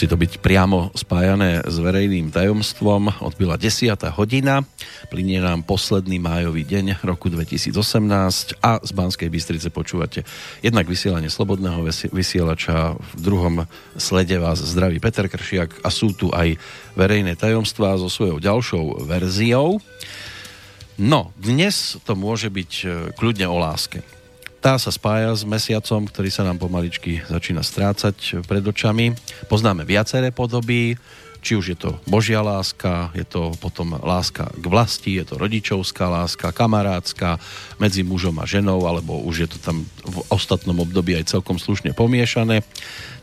Nemusí to byť priamo spájané s verejným tajomstvom. Odbyla 10. hodina, plinie nám posledný májový deň roku 2018 a z Banskej Bystrice počúvate jednak vysielanie Slobodného vysielača, v druhom slede vás zdraví Peter Kršiak a sú tu aj verejné tajomstvá so svojou ďalšou verziou. No, dnes to môže byť e, kľudne o láske. Tá sa spája s mesiacom, ktorý sa nám pomaličky začína strácať pred očami. Poznáme viaceré podoby, či už je to božia láska, je to potom láska k vlasti, je to rodičovská láska, kamarátska, medzi mužom a ženou, alebo už je to tam v ostatnom období aj celkom slušne pomiešané.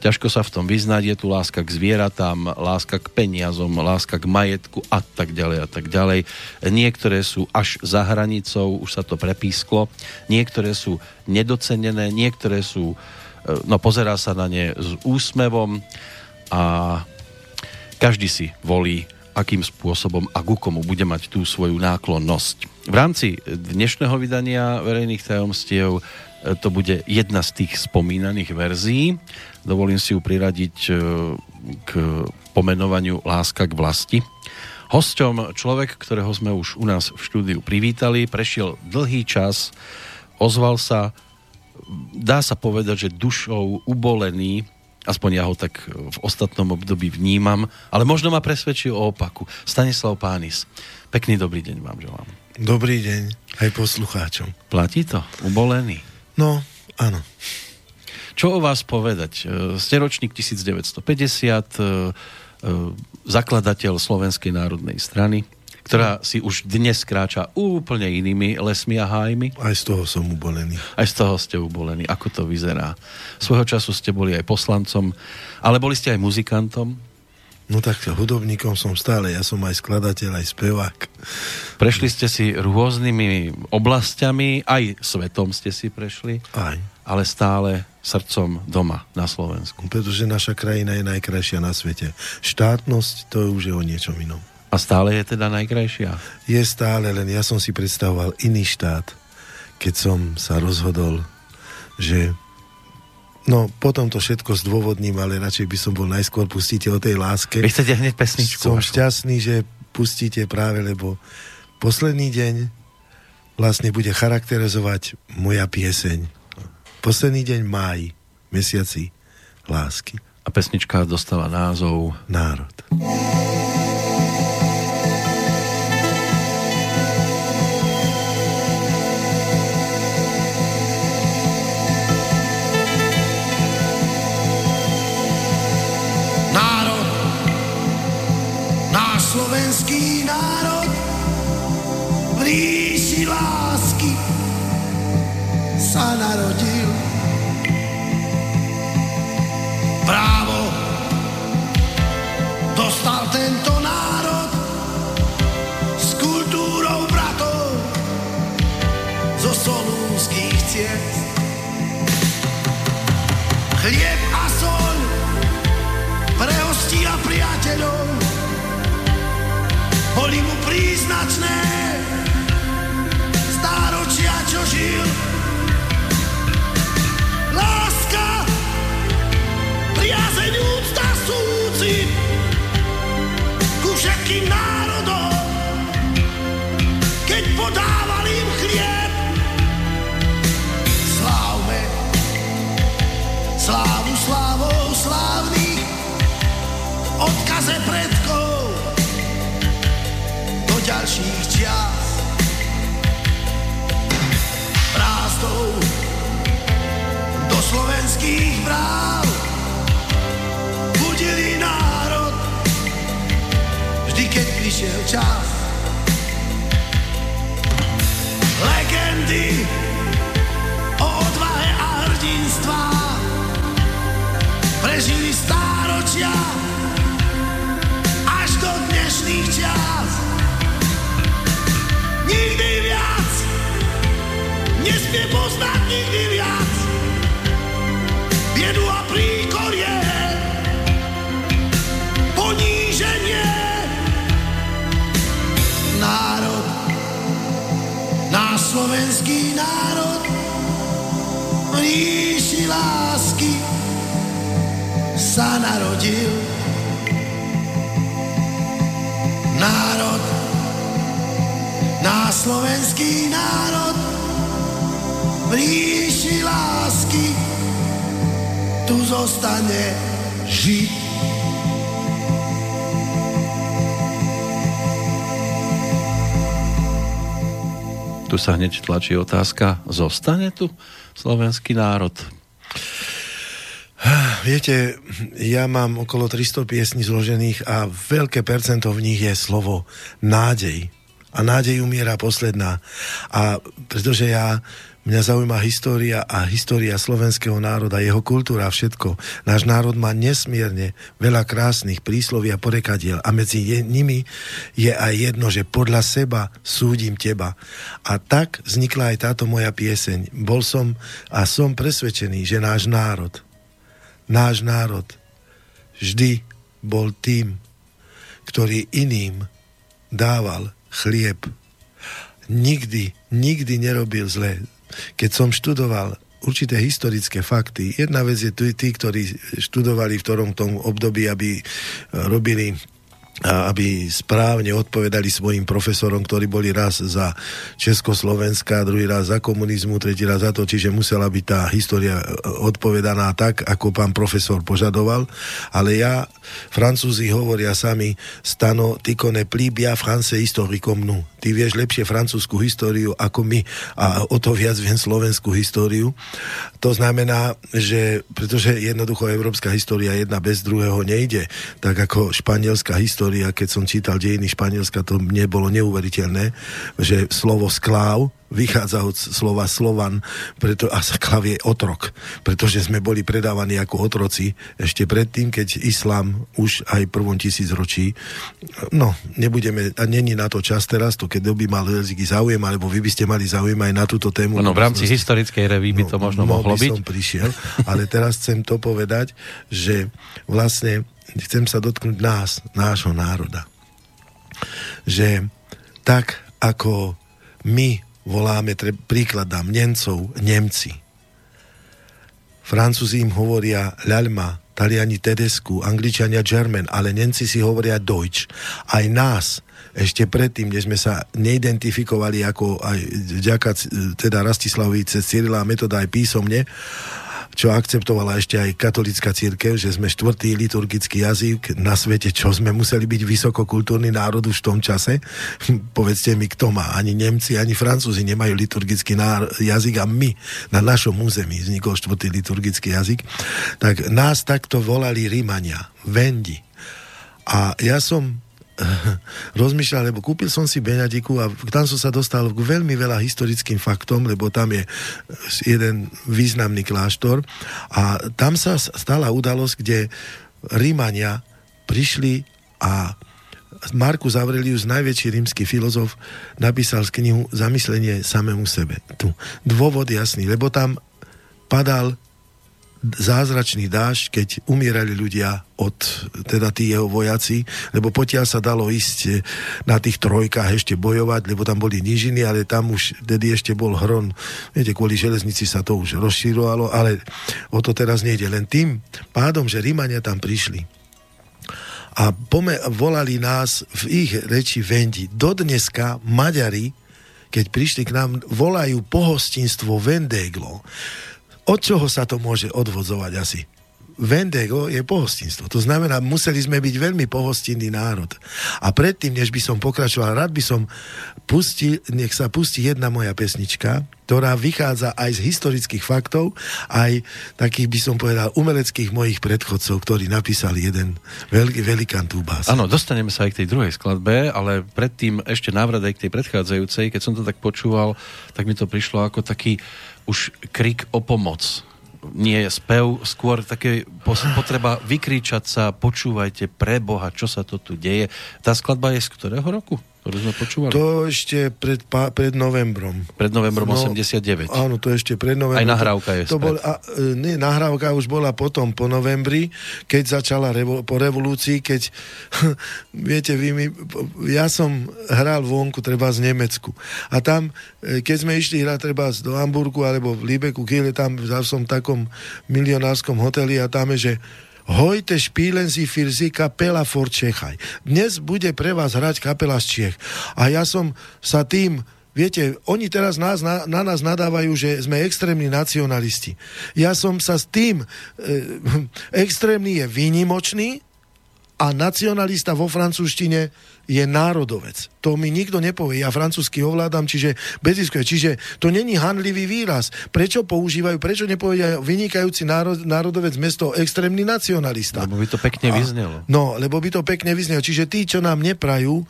Ťažko sa v tom vyznať, je tu láska k zvieratám, láska k peniazom, láska k majetku a tak ďalej a tak ďalej. Niektoré sú až za hranicou, už sa to prepísklo, niektoré sú nedocenené, niektoré sú, e, no pozerá sa na ne s úsmevom a každý si volí akým spôsobom a ku komu bude mať tú svoju náklonnosť. V rámci dnešného vydania verejných tajomstiev E, to bude jedna z tých spomínaných verzií. Dovolím si ju priradiť e, k pomenovaniu Láska k vlasti. Hosťom človek, ktorého sme už u nás v štúdiu privítali, prešiel dlhý čas, ozval sa, dá sa povedať, že dušou ubolený, aspoň ja ho tak v ostatnom období vnímam, ale možno ma presvedčí o opaku. Stanislav Pánis. Pekný dobrý deň vám želám. Dobrý deň aj poslucháčom. Platí to? Ubolený? No, áno. Čo o vás povedať? E, ste ročník 1950, e, e, zakladateľ Slovenskej národnej strany, ktorá si už dnes kráča úplne inými lesmi a hájmi. Aj z toho som ubolený. Aj z toho ste ubolení. Ako to vyzerá? Svojho času ste boli aj poslancom, ale boli ste aj muzikantom. No tak hudobníkom som stále, ja som aj skladateľ, aj spevák. Prešli ste si rôznymi oblastiami, aj svetom ste si prešli. Aj. Ale stále srdcom doma na Slovensku. Pretože naša krajina je najkrajšia na svete. Štátnosť to už je o niečom inom. A stále je teda najkrajšia? Je stále, len ja som si predstavoval iný štát, keď som sa rozhodol, že No, potom to všetko zdôvodním, ale radšej by som bol najskôr pustíte o tej láske. Vy chcete hneď pesničku. Som vašu. šťastný, že pustíte práve, lebo posledný deň vlastne bude charakterizovať moja pieseň. Posledný deň máj, mesiaci lásky. A pesnička dostáva názov Národ. Národ. Ríši lásky sa narodil. Právo dostal tento národ s kultúrou bratov zo solúnských ciest. Chlieb a sol pre hostí a priateľov boli mu príznačné všetkým národom, keď podával im chlieb. Slávme, slávu slávou slávnych, odkaze predkov, ďalších čias. Brázdou do slovenských bráv prišiel čas. Legendy o odvahe a hrdinstvá prežili stáročia až do dnešných čas nikdy viac, nesmie poznať nikdy viac. Biedu a príkorie, národ, náš slovenský národ, mníši lásky sa narodil. Národ, náš slovenský národ, mníši lásky tu zostane žiť. Tu sa hneď tlačí otázka, zostane tu slovenský národ? Viete, ja mám okolo 300 piesní zložených a veľké percento v nich je slovo nádej. A nádej umiera posledná. A pretože ja Mňa zaujíma história a história slovenského národa, jeho kultúra, všetko. Náš národ má nesmierne veľa krásnych prísloví a porekadiel a medzi nimi je aj jedno, že podľa seba súdim teba. A tak vznikla aj táto moja pieseň. Bol som a som presvedčený, že náš národ, náš národ vždy bol tým, ktorý iným dával chlieb. Nikdy, nikdy nerobil zle keď som študoval určité historické fakty. Jedna vec je tí, tí, ktorí študovali v ktorom tom období, aby robili aby správne odpovedali svojim profesorom, ktorí boli raz za Československa, druhý raz za komunizmu, tretí raz za to, čiže musela byť tá história odpovedaná tak, ako pán profesor požadoval. Ale ja, francúzi hovoria sami, stano tyko ne plíbia france historikom nu. Ty vieš lepšie francúzsku históriu ako my a o to viac viem slovenskú históriu. To znamená, že pretože jednoducho európska história jedna bez druhého nejde, tak ako španielská história história, keď som čítal dejiny Španielska, to mne bolo neuveriteľné, že slovo skláv vychádza od slova Slovan, preto, a sklav je otrok, pretože sme boli predávaní ako otroci ešte predtým, keď islám už aj prvom tisícročí, no, nebudeme, a není na to čas teraz, to keď by mal jazyky záujem, alebo vy by ste mali záujem aj na túto tému. No, v rámci no, historickej reví by to no, možno mohlo byť. som prišiel, ale teraz chcem to povedať, že vlastne chcem sa dotknúť nás, nášho národa. Že tak, ako my voláme, tre, príklad dám, Nemcov, Nemci. Francúzi im hovoria ľaľma, Taliani Tedesku, Angličania German, ale Nemci si hovoria Deutsch. Aj nás, ešte predtým, než sme sa neidentifikovali ako aj vďaka teda Rastislavovi cez Cyrila a metoda aj písomne, čo akceptovala ešte aj katolická církev, že sme štvrtý liturgický jazyk na svete, čo sme museli byť vysokokultúrny národ už v tom čase. Povedzte mi, kto má. Ani Nemci, ani Francúzi nemajú liturgický jazyk a my na našom území vznikol štvrtý liturgický jazyk. Tak nás takto volali Rímania, Vendi. A ja som rozmýšľal, lebo kúpil som si Beňadiku a tam som sa dostal k veľmi veľa historickým faktom, lebo tam je jeden významný kláštor a tam sa stala udalosť, kde Rímania prišli a Markus Aurelius, najväčší rímsky filozof, napísal z knihu Zamyslenie samému sebe. Tu. Dôvod jasný, lebo tam padal zázračný dáž, keď umierali ľudia od, teda tí jeho vojaci, lebo potiaľ sa dalo ísť eh, na tých trojkách ešte bojovať, lebo tam boli nížiny, ale tam už tedy ešte bol hron. Viete, kvôli železnici sa to už rozšírovalo, ale o to teraz nejde. Len tým pádom, že Rímania tam prišli a pome- volali nás v ich reči Vendi. Dodneska Maďari, keď prišli k nám, volajú pohostinstvo Vendéglo od čoho sa to môže odvodzovať asi? Vendego je pohostinstvo. To znamená, museli sme byť veľmi pohostinný národ. A predtým, než by som pokračoval, rád by som pustil, nech sa pustí jedna moja pesnička, ktorá vychádza aj z historických faktov, aj takých, by som povedal, umeleckých mojich predchodcov, ktorí napísali jeden veľký velikán túbas. Áno, dostaneme sa aj k tej druhej skladbe, ale predtým ešte návrat aj k tej predchádzajúcej. Keď som to tak počúval, tak mi to prišlo ako taký už krik o pomoc. Nie je spev, skôr také potreba vykričať sa, počúvajte pre Boha, čo sa to tu deje. Tá skladba je z ktorého roku? Ktorú sme počúvali? To ešte pred, pa, pred novembrom. Pred novembrom no, 89. Áno, to ešte pred novembrom. Aj nahrávka je to, to bol, a, e, nie, nahrávka už bola potom, po novembri, keď začala revo, po revolúcii, keď viete, vy mi, ja som hral vonku, treba z Nemecku. A tam, e, keď sme išli hrať treba do Hamburgu alebo v Líbeku, Kiele, tam som v takom milionárskom hoteli a tam je, že Hojte špílen si firzi kapela for Čechaj. Dnes bude pre vás hrať kapela z Čech. A ja som sa tým Viete, oni teraz nás, na, na nás nadávajú, že sme extrémni nacionalisti. Ja som sa s tým... E, extrémny je výnimočný a nacionalista vo francúzštine je národovec. To mi nikto nepovie. Ja francúzsky ovládam, čiže beziskuje. Čiže to není hanlivý výraz. Prečo používajú, prečo nepovedia vynikajúci národ, národovec mesto extrémny nacionalista? Lebo by to pekne vyznelo. A, no, lebo by to pekne vyznelo. Čiže tí, čo nám neprajú, e,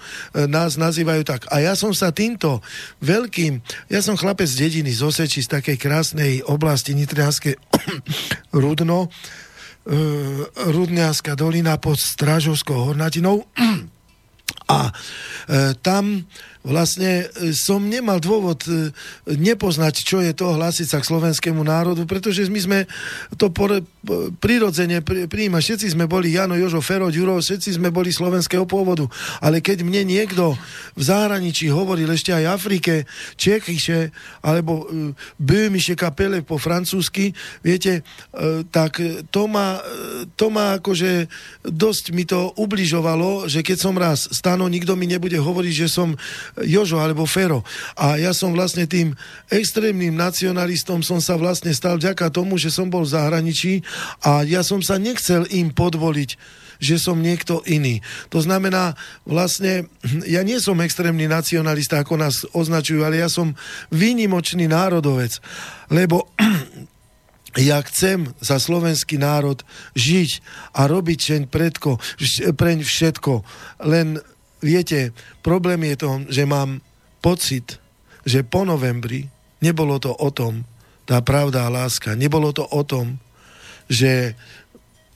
nás nazývajú tak. A ja som sa týmto veľkým, ja som chlapec z dediny, z Oseči, z takej krásnej oblasti Nitrianskej Rudno, e, Rudnianská dolina pod Strážovskou hornatinou a e, tam vlastne e, som nemal dôvod e, nepoznať, čo je to hlásiť sa k slovenskému národu, pretože my sme to por, prirodzene prijímať. Všetci sme boli Jano, Jožo, Fero, Ďuro, všetci sme boli slovenského pôvodu. Ale keď mne niekto v zahraničí hovoril ešte aj Afrike, Čechyše, alebo Böhmische kapele po francúzsky, viete, tak to ma, to ma akože dosť mi to ubližovalo, že keď som raz stano, nikto mi nebude hovoriť, že som Jožo alebo Fero. A ja som vlastne tým extrémnym nacionalistom som sa vlastne stal vďaka tomu, že som bol v zahraničí a ja som sa nechcel im podvoliť že som niekto iný. To znamená, vlastne, ja nie som extrémny nacionalista, ako nás označujú, ale ja som výnimočný národovec, lebo ja chcem za slovenský národ žiť a robiť preň všetko. Len viete, problém je to, že mám pocit, že po novembri nebolo to o tom, tá pravda a láska, nebolo to o tom, že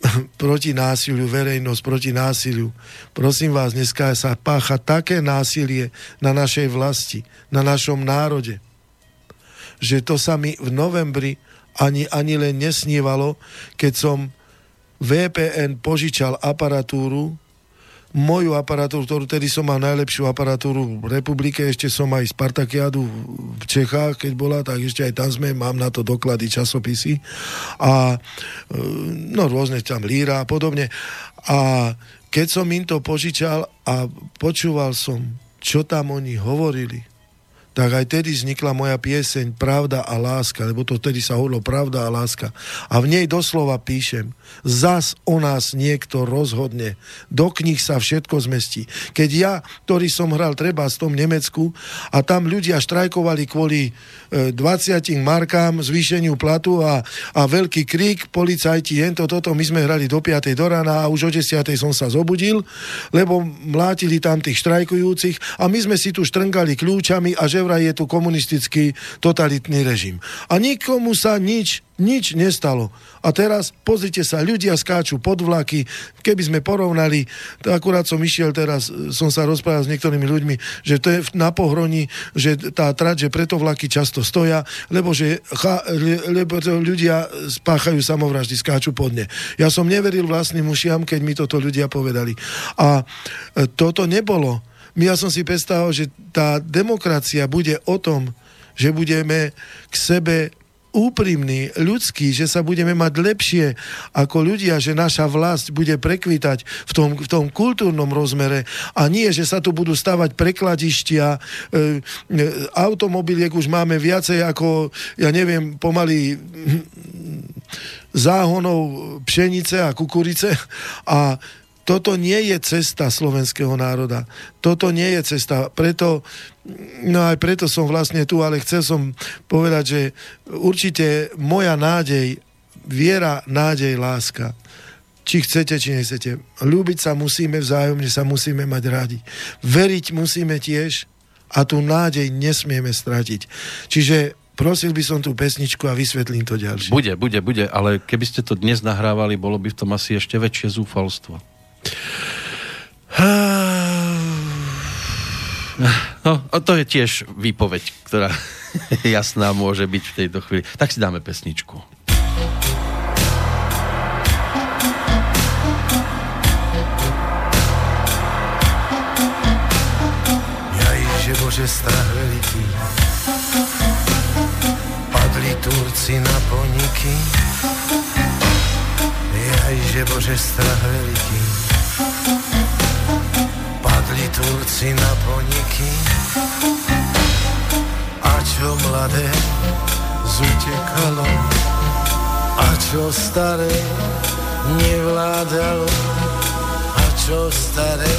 proti násiliu, verejnosť proti násiliu. Prosím vás, dneska sa pácha také násilie na našej vlasti, na našom národe, že to sa mi v novembri ani, ani len nesnívalo, keď som VPN požičal aparatúru moju aparatúru, ktorú tedy som mal najlepšiu aparatúru v republike, ešte som aj Spartakiadu v Čechách, keď bola, tak ešte aj tam sme, mám na to doklady, časopisy a e, no rôzne tam líra a podobne. A keď som im to požičal a počúval som, čo tam oni hovorili, tak aj tedy vznikla moja pieseň Pravda a láska, lebo to tedy sa hovorilo Pravda a láska. A v nej doslova píšem, zas o nás niekto rozhodne, do knih sa všetko zmestí. Keď ja, ktorý som hral treba v tom Nemecku a tam ľudia štrajkovali kvôli e, 20 markám, zvýšeniu platu a, a veľký krík, policajti, hento, toto, my sme hrali do 5. do rána a už o 10. som sa zobudil, lebo mlátili tam tých štrajkujúcich a my sme si tu štrngali kľúčami a že že vraj je tu komunistický totalitný režim. A nikomu sa nič, nič nestalo. A teraz, pozrite sa, ľudia skáču pod vlaky, keby sme porovnali, to akurát som išiel teraz, som sa rozprával s niektorými ľuďmi, že to je na pohroni, že tá trať, že preto vlaky často stoja, lebo že cha, lebo ľudia spáchajú samovraždy, skáču pod ne. Ja som neveril vlastným ušiam, keď mi toto ľudia povedali. A e, toto nebolo ja som si predstavil, že tá demokracia bude o tom, že budeme k sebe úprimný, ľudský, že sa budeme mať lepšie ako ľudia, že naša vlast bude prekvitať v tom, v tom kultúrnom rozmere. A nie, že sa tu budú stavať prekladištia, e, e, automobiliek už máme viacej ako, ja neviem, pomaly záhonov pšenice a kukurice. A toto nie je cesta slovenského národa. Toto nie je cesta. Preto, no aj preto som vlastne tu, ale chcel som povedať, že určite moja nádej, viera, nádej, láska, či chcete, či nechcete. Ľúbiť sa musíme vzájomne, sa musíme mať rádi. Veriť musíme tiež a tú nádej nesmieme stratiť. Čiže prosil by som tú pesničku a vysvetlím to ďalšie. Bude, bude, bude, ale keby ste to dnes nahrávali, bolo by v tom asi ešte väčšie zúfalstvo. No, to je tiež výpoveď, ktorá jasná môže byť v tejto chvíli. Tak si dáme pesničku. Jajže Bože strach veliký Padli Turci na poniky Jajže že Bože strach veľký. Padli Turci na poniky. A čo mladé zutekalo, a čo staré nevládalo, a čo staré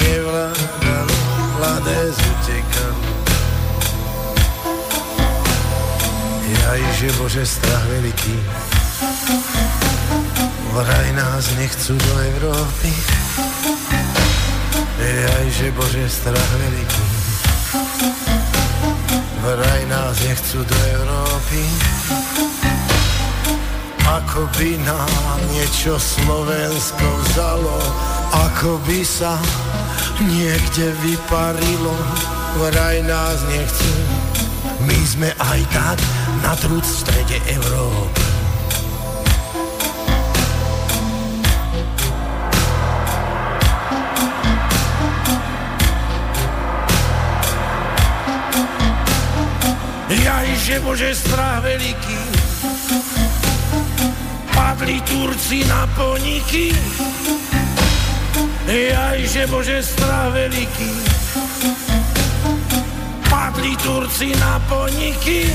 nevládalo, mladé zutekalo. Jaj, že Bože strach veľký, vraj nás nechcú do Európy. Jaj, že Bože strach veľký, vraj nás nechcú do Európy. Ako by nám niečo Slovensko vzalo, ako by sa niekde vyparilo, vraj nás nechcú. My sme aj tak na trúd v strede Európy. Jaj, že Bože strach veľký, padli Turci na poniky. Jaj, že Bože strach veľký, padli Turci na poniky.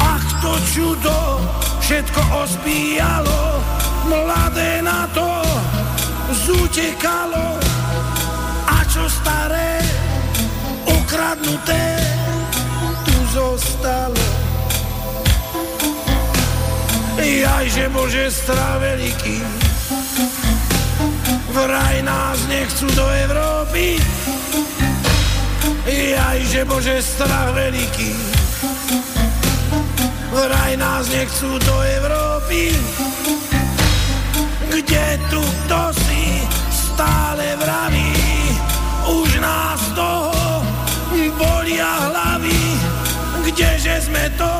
Ach, to čudo, všetko ospíjalo, mladé na to zutekalo. A čo staré, ukradnuté, zostalo. Jaj, že Bože strach veľký, vraj nás nechcú do Európy. Jaj, že Bože strach veľký, vraj nás nechcú do Európy. Kde tu kto si stále vraví, už nás toho bolia hlavy. Kdeže sme to,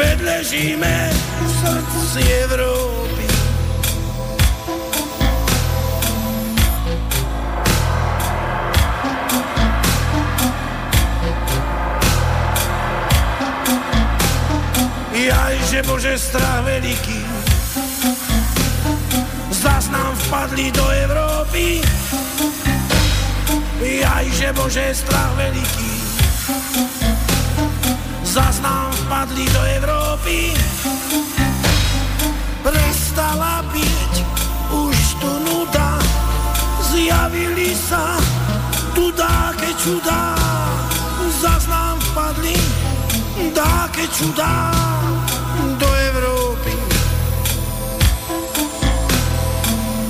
vedle žijeme v srdci Európy. Jaj, že Bože strach veľký, zas nám vpadli do Európy. Jaj, že Bože strach veľký, zas nám vpadli do Európy. Prestala byť už tu nuda, zjavili sa tu dáke čudá, zas nám vpadli dáke čudá. Do Európy.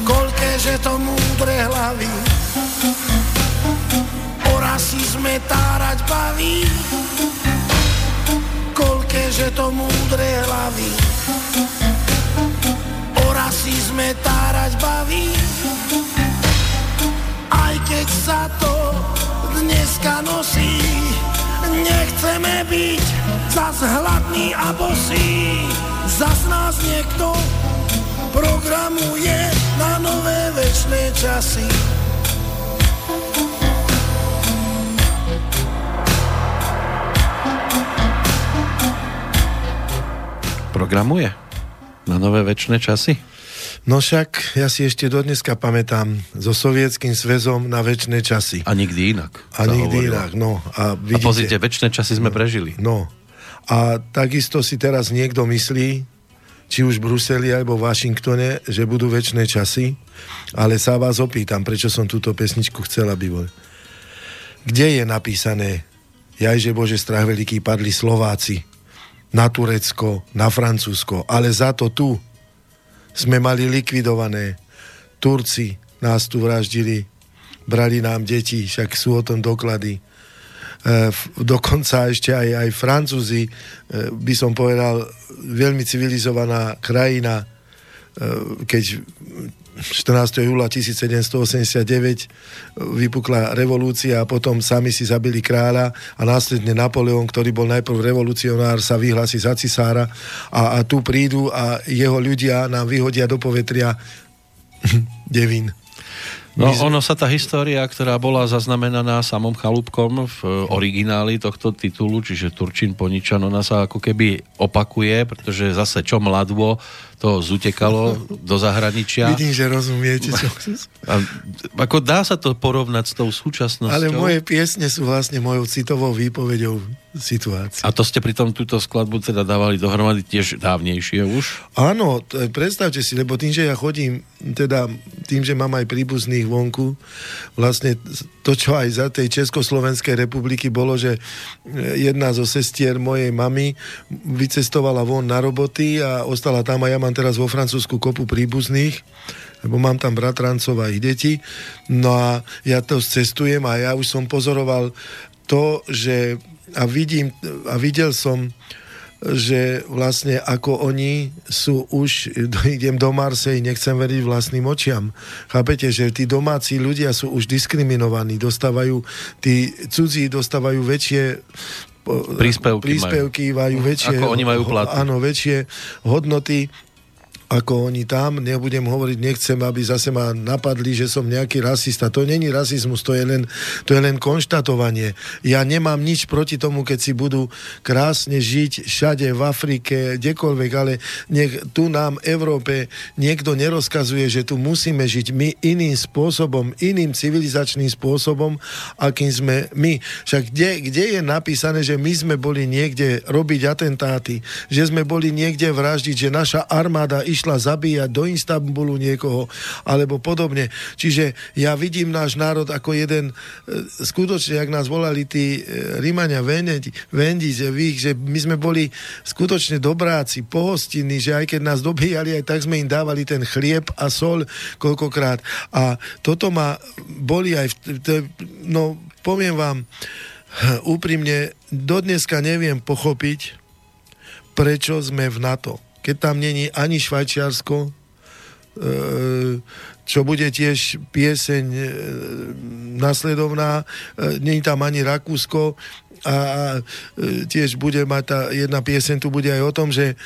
Koľké, že to múdre hlavy. O rasizme tárať baví, že to múdre hlavy o rasizme tárať baví. Aj keď sa to dneska nosí, nechceme byť zas hladný a bosý. Zas nás niekto programuje na nové večné časy. Programuje na nové väčšie časy? No však ja si ešte dodneska pamätám so sovietským svezom na väčšie časy. A nikdy inak. A nikdy hovorilo. inak, no. A, A vidíte, pozrite, väčšie časy sme prežili. No. A takisto si teraz niekto myslí, či už v Bruseli alebo v Washingtone, že budú väčšie časy, ale sa vás opýtam, prečo som túto pesničku chcela by bol. Kde je napísané, jajže Bože strach veľký, padli Slováci na Turecko, na Francúzsko, ale za to tu sme mali likvidované. Turci nás tu vraždili, brali nám deti, však sú o tom doklady. E, dokonca ešte aj, aj Francúzi, e, by som povedal, veľmi civilizovaná krajina, e, keď 14. júla 1789 vypukla revolúcia a potom sami si zabili kráľa a následne Napoleon, ktorý bol najprv revolucionár, sa vyhlási za cisára a, a tu prídu a jeho ľudia nám vyhodia do povetria devín. No ono sa tá história, ktorá bola zaznamenaná samom Chalúbkom v origináli tohto titulu, čiže Turčin Poničan, ona sa ako keby opakuje, pretože zase čo mladvo, to zutekalo do zahraničia. Vidím, že rozumiete. Čo... A, ako dá sa to porovnať s tou súčasnosťou? Ale moje piesne sú vlastne mojou citovou výpovedou situácie. A to ste pritom túto skladbu teda dávali dohromady tiež dávnejšie už? Áno, to, predstavte si, lebo tým, že ja chodím, teda tým, že mám aj príbuzných vonku, vlastne to, čo aj za tej Československej republiky bolo, že jedna zo sestier mojej mamy vycestovala von na roboty a ostala tam a ja mám mám teraz vo Francúzsku kopu príbuzných, lebo mám tam bratrancov a ich deti. No a ja to cestujem a ja už som pozoroval to, že a vidím, a videl som, že vlastne ako oni sú už, idem do Marsej, nechcem veriť vlastným očiam. Chápete, že tí domáci ľudia sú už diskriminovaní, dostávajú, tí cudzí dostávajú väčšie príspevky, príspevky majú, majú väčšie, ako oni majú platy. Áno, väčšie hodnoty ako oni tam, nebudem hovoriť, nechcem, aby zase ma napadli, že som nejaký rasista. To není rasizmus, to je len, to je len konštatovanie. Ja nemám nič proti tomu, keď si budú krásne žiť všade v Afrike, kdekoľvek, ale nech tu nám v Európe niekto nerozkazuje, že tu musíme žiť my iným spôsobom, iným civilizačným spôsobom, akým sme my. Však kde, kde je napísané, že my sme boli niekde robiť atentáty, že sme boli niekde vraždiť, že naša armáda iš išla zabíjať do Istanbulu niekoho, alebo podobne. Čiže ja vidím náš národ ako jeden, e, skutočne, jak nás volali tí e, Rímania Vendi, že, že my sme boli skutočne dobráci, pohostinní, že aj keď nás dobíjali, aj tak sme im dávali ten chlieb a sol koľkokrát. A toto ma boli aj, v, no poviem vám, úprimne, dodneska neviem pochopiť, prečo sme v NATO keď tam není ani Švajčiarsko, e, čo bude tiež pieseň e, nasledovná, e, není tam ani Rakúsko a tiež bude mať tá jedna pieseň, tu bude aj o tom, že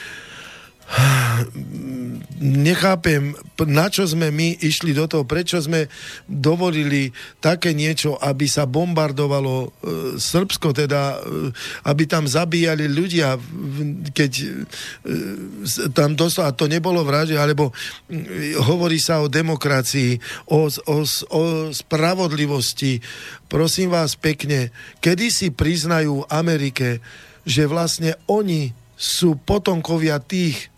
nechápem, na čo sme my išli do toho, prečo sme dovolili také niečo, aby sa bombardovalo e, Srbsko, teda e, aby tam zabíjali ľudia, keď e, tam doslova to nebolo vraže, alebo e, hovorí sa o demokracii, o, o, o spravodlivosti. Prosím vás pekne, kedy si priznajú Amerike, že vlastne oni sú potomkovia tých,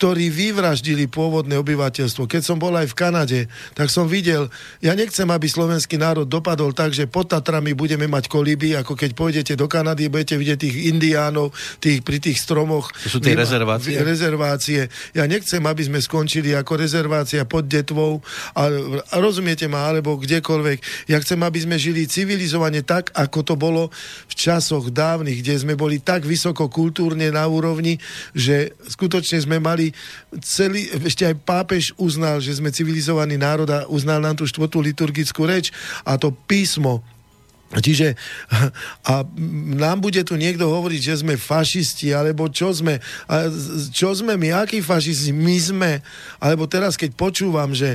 ktorí vyvraždili pôvodné obyvateľstvo. Keď som bol aj v Kanade, tak som videl, ja nechcem, aby slovenský národ dopadol tak, že pod Tatrami budeme mať kolíby, ako keď pôjdete do Kanady, budete vidieť tých indiánov tých, pri tých stromoch. To sú tie rezervácie? Rezervácie. Ja nechcem, aby sme skončili ako rezervácia pod Detvou, a, a rozumiete ma, alebo kdekoľvek. Ja chcem, aby sme žili civilizovane tak, ako to bolo v časoch dávnych, kde sme boli tak vysoko kultúrne na úrovni, že skutočne sme mali mali celý, ešte aj pápež uznal, že sme civilizovaný národ a uznal nám tú štvrtú liturgickú reč a to písmo. Čiže a nám bude tu niekto hovoriť, že sme fašisti, alebo čo sme, a čo sme my, akí fašisti, my sme, alebo teraz keď počúvam, že,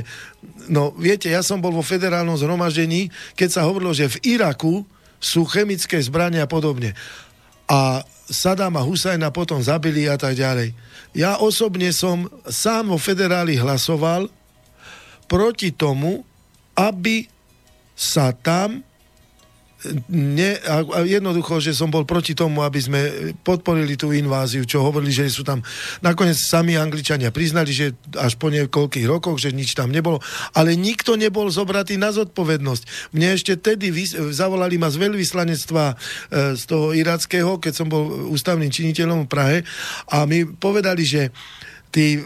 no viete, ja som bol vo federálnom zhromaždení, keď sa hovorilo, že v Iraku sú chemické zbrania a podobne. A Sadama Husajna potom zabili a tak ďalej. Ja osobne som sám vo federáli hlasoval proti tomu, aby sa tam ne, a, jednoducho, že som bol proti tomu, aby sme podporili tú inváziu, čo hovorili, že sú tam nakoniec sami Angličania priznali, že až po niekoľkých rokoch, že nič tam nebolo, ale nikto nebol zobratý na zodpovednosť. Mne ešte tedy vys- zavolali ma z veľvyslanectva e, z toho irackého, keď som bol ústavným činiteľom v Prahe a mi povedali, že tí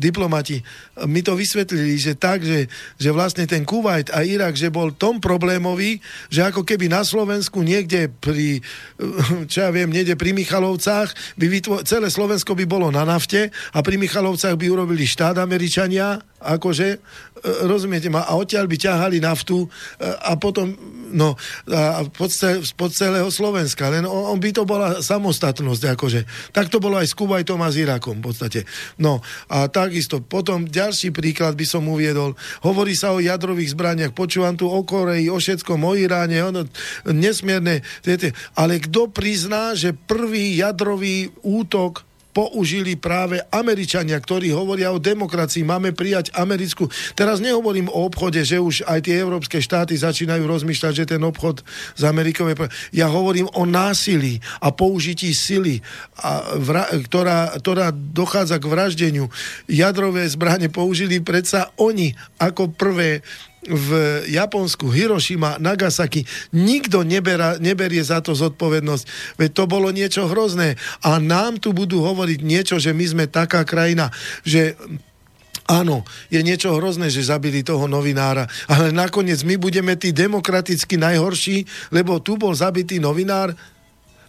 diplomati mi to vysvetlili, že tak, že, že vlastne ten Kuwait a Irak, že bol tom problémový, že ako keby na Slovensku niekde pri, čo ja viem, niekde pri Michalovcách, by vytvo- celé Slovensko by bolo na nafte a pri Michalovcách by urobili štát Američania akože, e, rozumiete ma, a odtiaľ by ťahali naftu e, a potom, no, a pod, pod celého Slovenska, len on, on by to bola samostatnosť, akože. Tak to bolo aj s Kuwaitom a s Irakom, v podstate. No, a takisto, potom ďalší príklad by som uviedol, hovorí sa o jadrových zbraniach, počúvam tu o Koreji, o všetkom, o Iráne, ono, nesmierne, ale kto prizná, že prvý jadrový útok použili práve Američania, ktorí hovoria o demokracii. Máme prijať americkú... Teraz nehovorím o obchode, že už aj tie európske štáty začínajú rozmýšľať, že ten obchod z Amerikou je... Ja hovorím o násilí a použití sily, a vra... ktorá, ktorá dochádza k vraždeniu. Jadrové zbranie použili predsa oni ako prvé v Japonsku, Hiroshima, Nagasaki, nikto nebera, neberie za to zodpovednosť. Veď to bolo niečo hrozné. A nám tu budú hovoriť niečo, že my sme taká krajina, že Áno, je niečo hrozné, že zabili toho novinára, ale nakoniec my budeme tí demokraticky najhorší, lebo tu bol zabitý novinár,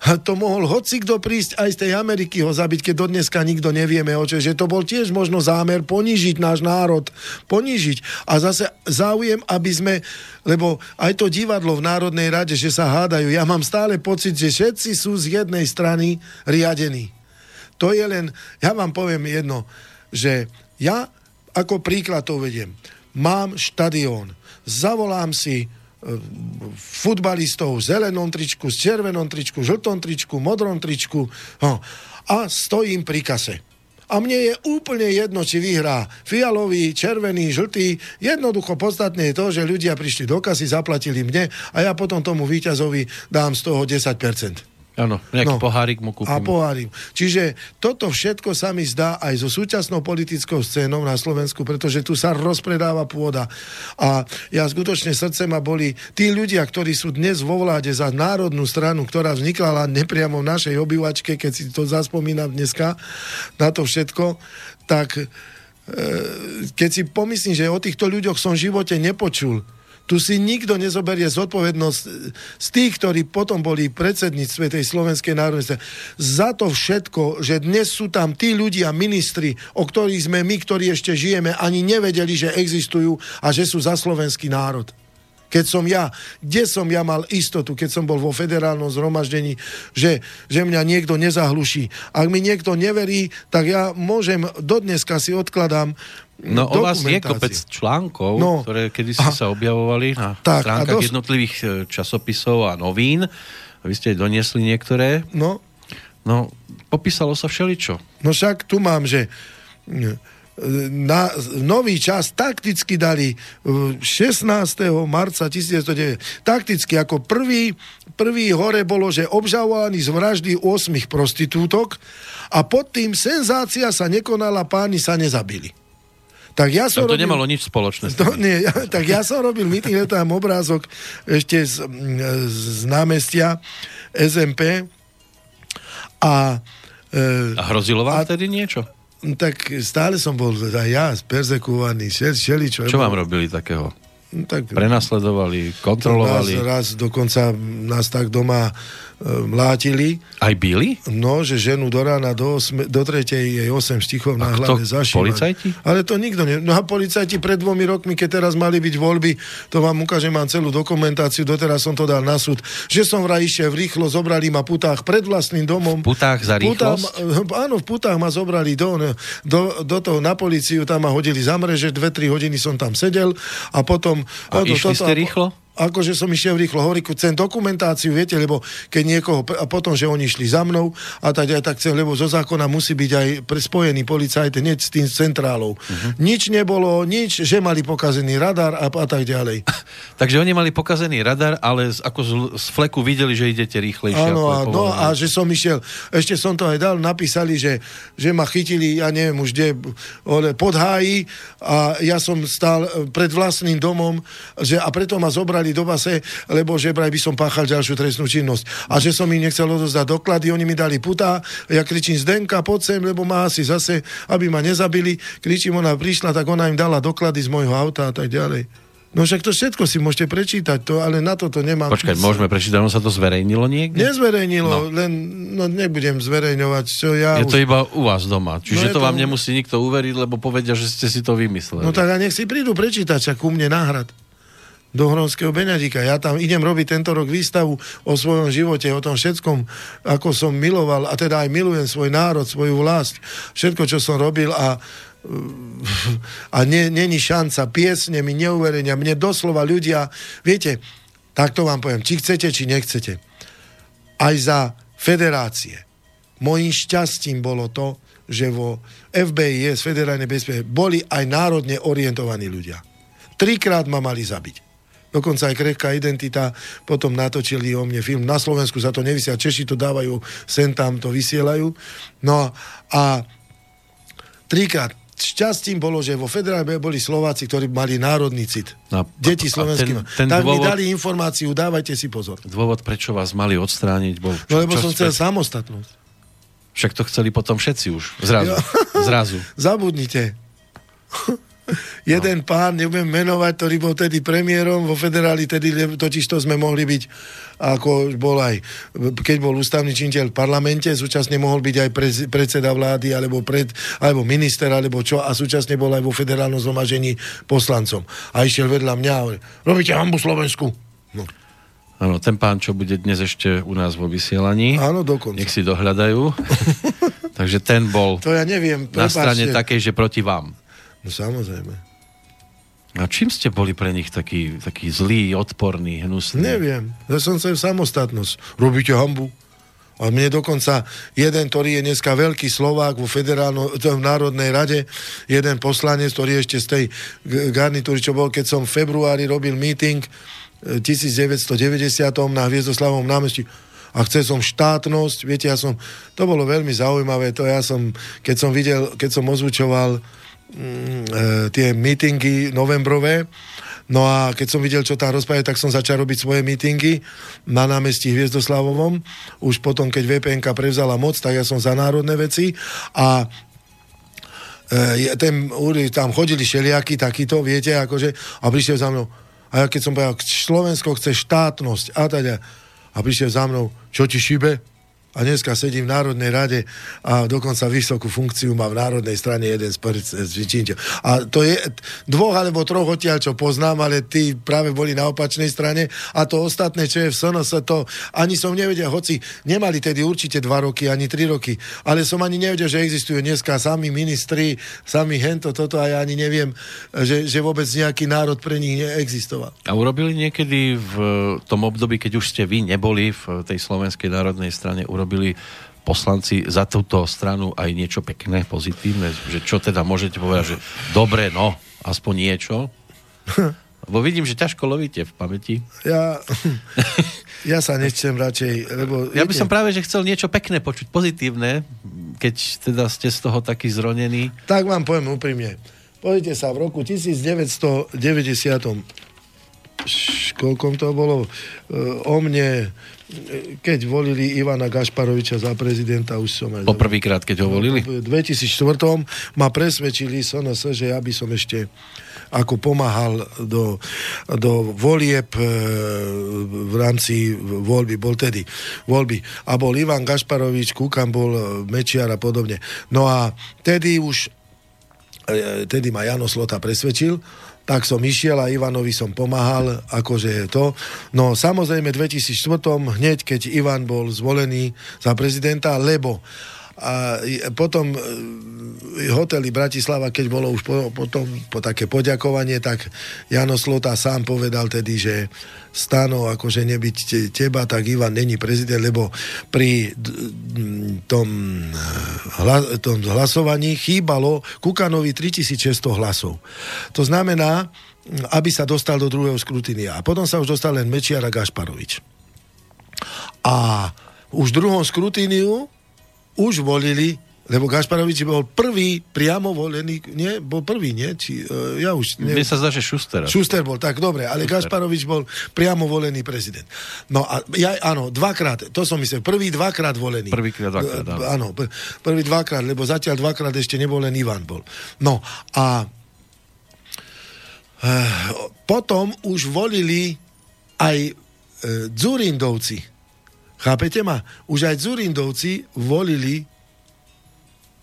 to mohol hoci kto prísť aj z tej Ameriky ho zabiť, keď do dneska nikto nevieme o čo, že to bol tiež možno zámer ponižiť náš národ, ponižiť. A zase záujem, aby sme, lebo aj to divadlo v Národnej rade, že sa hádajú, ja mám stále pocit, že všetci sú z jednej strany riadení. To je len, ja vám poviem jedno, že ja ako príklad to vediem. Mám štadión, zavolám si futbalistov v zelenom tričku, s červenom tričku, žltom tričku, modrom tričku no, a stojím pri kase. A mne je úplne jedno, či vyhrá fialový, červený, žltý. Jednoducho podstatné je to, že ľudia prišli do kasy, zaplatili mne a ja potom tomu víťazovi dám z toho 10%. Áno, nejaký no, pohárik mu kúpim. A pohárik. Čiže toto všetko sa mi zdá aj so súčasnou politickou scénou na Slovensku, pretože tu sa rozpredáva pôda. A ja skutočne srdce ma boli tí ľudia, ktorí sú dnes vo vláde za národnú stranu, ktorá vznikla nepriamo v našej obyvačke, keď si to zaspomínam dneska, na to všetko, tak e, keď si pomyslím, že o týchto ľuďoch som v živote nepočul, tu si nikto nezoberie zodpovednosť z tých, ktorí potom boli predsedníctve tej Slovenskej národnej za to všetko, že dnes sú tam tí ľudia, ministri, o ktorých sme my, ktorí ešte žijeme, ani nevedeli, že existujú a že sú za slovenský národ. Keď som ja, kde som ja mal istotu, keď som bol vo federálnom zhromaždení, že, že mňa niekto nezahluší. Ak mi niekto neverí, tak ja môžem, dodneska si odkladám No o vás je kopec článkov, no, ktoré kedysi a, sa objavovali na tak, stránkach dos... jednotlivých e, časopisov a novín. Vy ste doniesli niektoré. No. No, popísalo sa všeličo. No však tu mám, že e, na nový čas takticky dali 16. E, marca 1909. Takticky ako prvý, prvý hore bolo, že obžalovaný z vraždy 8 prostitútok a pod tým senzácia sa nekonala, páni sa nezabili. Tak ja som to robil, nemalo nič spoločné. To, nie, ja, tak ja som robil meeting, je tam obrázok ešte z, z námestia SMP a... E, a hrozilo vám a, vtedy niečo? Tak stále som bol aj ja persekovaný, šel, šeličo. Čo vám robili takého? No tak, Prenasledovali, kontrolovali? Raz, raz dokonca nás tak doma mlátili. Aj byli? No, že ženu do rána do, osme, do tretej jej 8 štichov na hlave zašívali. policajti? Ale to nikto ne... No a policajti pred dvomi rokmi, keď teraz mali byť voľby, to vám ukážem, mám celú dokumentáciu, doteraz som to dal na súd, že som vraj išiel rýchlo, zobrali ma putách pred vlastným domom. V putách za rýchlosť? Putách, áno, v putách ma zobrali do, do, do toho na policiu, tam ma hodili za mreže, dve, tri hodiny som tam sedel a potom... A no, išli toto, ste rýchlo? Akože som išiel rýchlo, hovorí, chcem dokumentáciu, viete, lebo keď niekoho, a potom, že oni išli za mnou a tak, aj tak chcem, lebo zo zákona musí byť aj prespojený policajt, nie s tým centrálou. Uh-huh. Nič nebolo, nič, že mali pokazený radar a, a tak ďalej. Takže oni mali pokazený radar, ale z, ako z, z fleku videli, že idete rýchlejšie. Áno, a, no a že som išiel, ešte som to aj dal, napísali, že, že ma chytili, ja neviem už kde, pod háji a ja som stál pred vlastným domom že, a preto ma zobrali zobrali do base, lebo že by som páchal ďalšiu trestnú činnosť. A že som im nechcel odozdať doklady, oni mi dali putá, ja kričím Zdenka, poď sem, lebo má asi zase, aby ma nezabili. Kričím, ona prišla, tak ona im dala doklady z môjho auta a tak ďalej. No však to všetko si môžete prečítať, to, ale na toto nemám... Počkaj, môžeme prečítať, ono sa to zverejnilo niekde? Nezverejnilo, no. len no, nebudem zverejňovať, čo ja... Je už... to iba u vás doma, čiže No to to- vám nemusí nikto uveriť, lebo povedia, že ste si to vymysleli. No tak a nech si prídu prečítať, čak ku mne náhrad do Hronského Beňadíka. Ja tam idem robiť tento rok výstavu o svojom živote, o tom všetkom, ako som miloval, a teda aj milujem svoj národ, svoju vlast, všetko, čo som robil a a není šanca, piesne mi neuverenia, mne doslova ľudia, viete, tak to vám poviem, či chcete, či nechcete, aj za federácie. Mojím šťastím bolo to, že vo FBIS, Federálnej bezpečnosti, boli aj národne orientovaní ľudia. Trikrát ma mali zabiť. Dokonca aj krehká identita, potom natočili o mne film. Na Slovensku sa to nevysia, Češi to dávajú, sem tam to vysielajú. No a trikrát šťastím bolo, že vo federálnej boli Slováci, ktorí mali národný cit. No a- Deti ten- ten tak mi dôvod- dali informáciu, dávajte si pozor. Dôvod, prečo vás mali odstrániť, bol... No lebo čo som chcel samostatnosť. Však to chceli potom všetci už. Zrazu. Jo. Zrazu. Zabudnite. Jeden pán, nebudem menovať, ktorý bol tedy premiérom vo federáli, tedy totiž to sme mohli byť, ako bol aj, keď bol ústavný činiteľ v parlamente, súčasne mohol byť aj prez, predseda vlády, alebo, pred, alebo minister, alebo čo, a súčasne bol aj vo federálnom zhromažení poslancom. A išiel vedľa mňa a robíte hambu Slovensku? No. Áno, ten pán, čo bude dnes ešte u nás vo vysielaní, Áno, dokonca. nech si dohľadajú. Takže ten bol To ja neviem, na strane prepáčte. takej, že proti vám. No samozrejme. A čím ste boli pre nich taký, taký zlý, odporný, hnusný? Neviem. Ja som chcel samostatnosť. Robíte hambu? A mne dokonca jeden, ktorý je dneska veľký Slovák vo federálno, v Národnej rade, jeden poslanec, ktorý ešte z tej garnitúry, čo bol, keď som v februári robil meeting e, 1990 na Hviezdoslavom námestí, a chcel som štátnosť, viete, ja som, to bolo veľmi zaujímavé, to ja som, keď som videl, keď som ozvučoval e, tie meetingy novembrové, No a keď som videl, čo tam rozprávajú, tak som začal robiť svoje mítingy na námestí Hviezdoslavovom. Už potom, keď VPNK prevzala moc, tak ja som za národné veci a e, ten, tam chodili šeliaky, takýto, viete, akože, a prišiel za mnou. A ja keď som povedal, Slovensko chce štátnosť a teda, a prišiel za mnou, čo ti šíbe? A dneska sedím v Národnej rade a dokonca vysokú funkciu má v Národnej strane jeden z pr- z činiteľ. A to je dvoch alebo troch odtiaľ, čo poznám, ale tí práve boli na opačnej strane a to ostatné, čo je v SNS, to ani som nevedel, hoci nemali tedy určite dva roky, ani tri roky, ale som ani nevedel, že existujú dneska sami ministri, sami hento, toto a ja ani neviem, že, že vôbec nejaký národ pre nich neexistoval. A urobili niekedy v tom období, keď už ste vy neboli v tej Slovenskej národnej strane, urobili poslanci za túto stranu aj niečo pekné, pozitívne? Že čo teda môžete povedať, že dobre, no, aspoň niečo? Lebo vidím, že ťažko lovíte v pamäti. Ja, ja sa nechcem radšej, lebo... Ja by som práve, že chcel niečo pekné počuť, pozitívne, keď teda ste z toho taký zronení. Tak vám poviem úprimne. Pozrite sa, v roku 1990 š- koľkom to bolo, e, o mne, e, keď volili Ivana Gašparoviča za prezidenta, už som aj... Poprvýkrát, keď ho volili. V 2004 ma presvedčili SNS, že ja by som ešte ako pomáhal do, do volieb e, v rámci voľby, bol tedy voľby. A bol Ivan Gašparovič, Kukan bol Mečiar a podobne. No a tedy už tedy ma Jano Slota presvedčil, tak som išiel a Ivanovi som pomáhal, akože je to. No samozrejme v 2004, hneď keď Ivan bol zvolený za prezidenta, lebo a potom e, hotely Bratislava, keď bolo už po, potom po také poďakovanie, tak Jano Slota sám povedal tedy, že Stano, akože nebyť te- teba, tak Ivan není prezident, lebo pri tom, e, hla, tom hlasovaní chýbalo Kukanovi 3600 hlasov. To znamená, aby sa dostal do druhého skrutinia. A potom sa už dostal len Mečiar a Gašparovič. A už v druhom skrutíniu už volili, lebo Gašparovič bol prvý priamo volený, nie? Bol prvý, nie? Či, uh, ja už Mne sa zdá, že Šuster. Šuster bol, tak dobre, ale Šuster. Gašparovič bol priamo volený prezident. No a ja, áno, dvakrát, to som myslel, prvý dvakrát volený. Prvýkrát, dvakrát, áno. E, Áno, pr- prvý dvakrát, lebo zatiaľ dvakrát ešte nebol len Ivan bol. No a potom už volili aj e, Dzurindovci. Chápete ma? Už aj Dzurindovci volili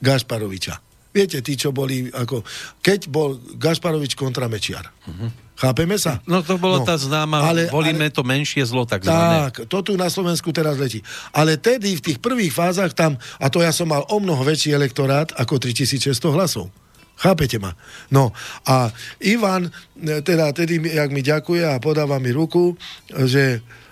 Gašparoviča. Viete, tí, čo boli ako... Keď bol Gašparovič kontra Mečiar. Uh-huh. Chápeme sa? No to bolo no, tá známa, ale, volíme ale, to menšie zlo. Tak, to tu na Slovensku teraz letí. Ale tedy v tých prvých fázach tam, a to ja som mal o mnoho väčší elektorát ako 3600 hlasov. Chápete ma? No a Ivan, teda tedy, jak mi ďakuje a podáva mi ruku, že E,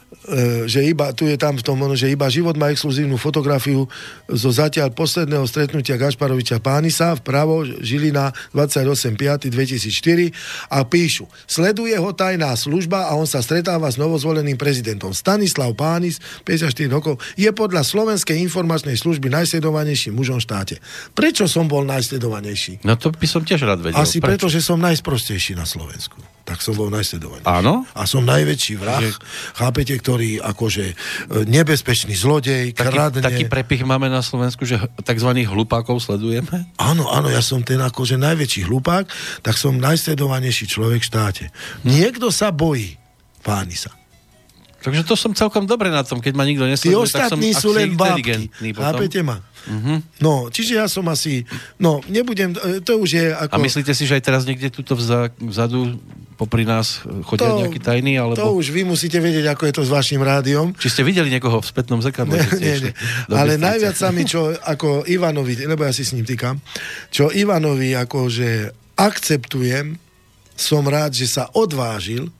že iba, tu je tam v tom, že iba život má exkluzívnu fotografiu zo zatiaľ posledného stretnutia Gašparoviča Pánisa vpravo Žilina 28.5.2004 a píšu, sleduje ho tajná služba a on sa stretáva s novozvoleným prezidentom. Stanislav Pánis, 54 rokov, je podľa Slovenskej informačnej služby najsledovanejším mužom v štáte. Prečo som bol najsledovanejší? No to by som tiež rád vedel. Asi Prečo? preto, že som najsprostejší na Slovensku tak som bol najsledovanejší. Áno? A som najväčší vrah, že... chápete, ktorý akože e, nebezpečný zlodej, taký, kradne. Taký prepich máme na Slovensku, že tzv. hlupákov sledujeme? Áno, áno, ja som ten akože najväčší hlupák, tak som najsledovanejší človek v štáte. Niekto sa bojí páni sa. Takže to som celkom dobre na tom, keď ma nikto nesleduje, tak som sú len bábky. Chápete ma? Uh-huh. No, čiže ja som asi, no, nebudem, e, to už je ako... A myslíte si, že aj teraz niekde tuto vzadu popri nás chodia to, nejaký tajný, alebo... To už vy musíte vedieť, ako je to s vašim rádiom. Či ste videli niekoho v spätnom zrkadle? Nie, nie, nie. Ale najviac sa mi, čo ako Ivanovi, lebo ja si s ním týkam, čo Ivanovi akože akceptujem, som rád, že sa odvážil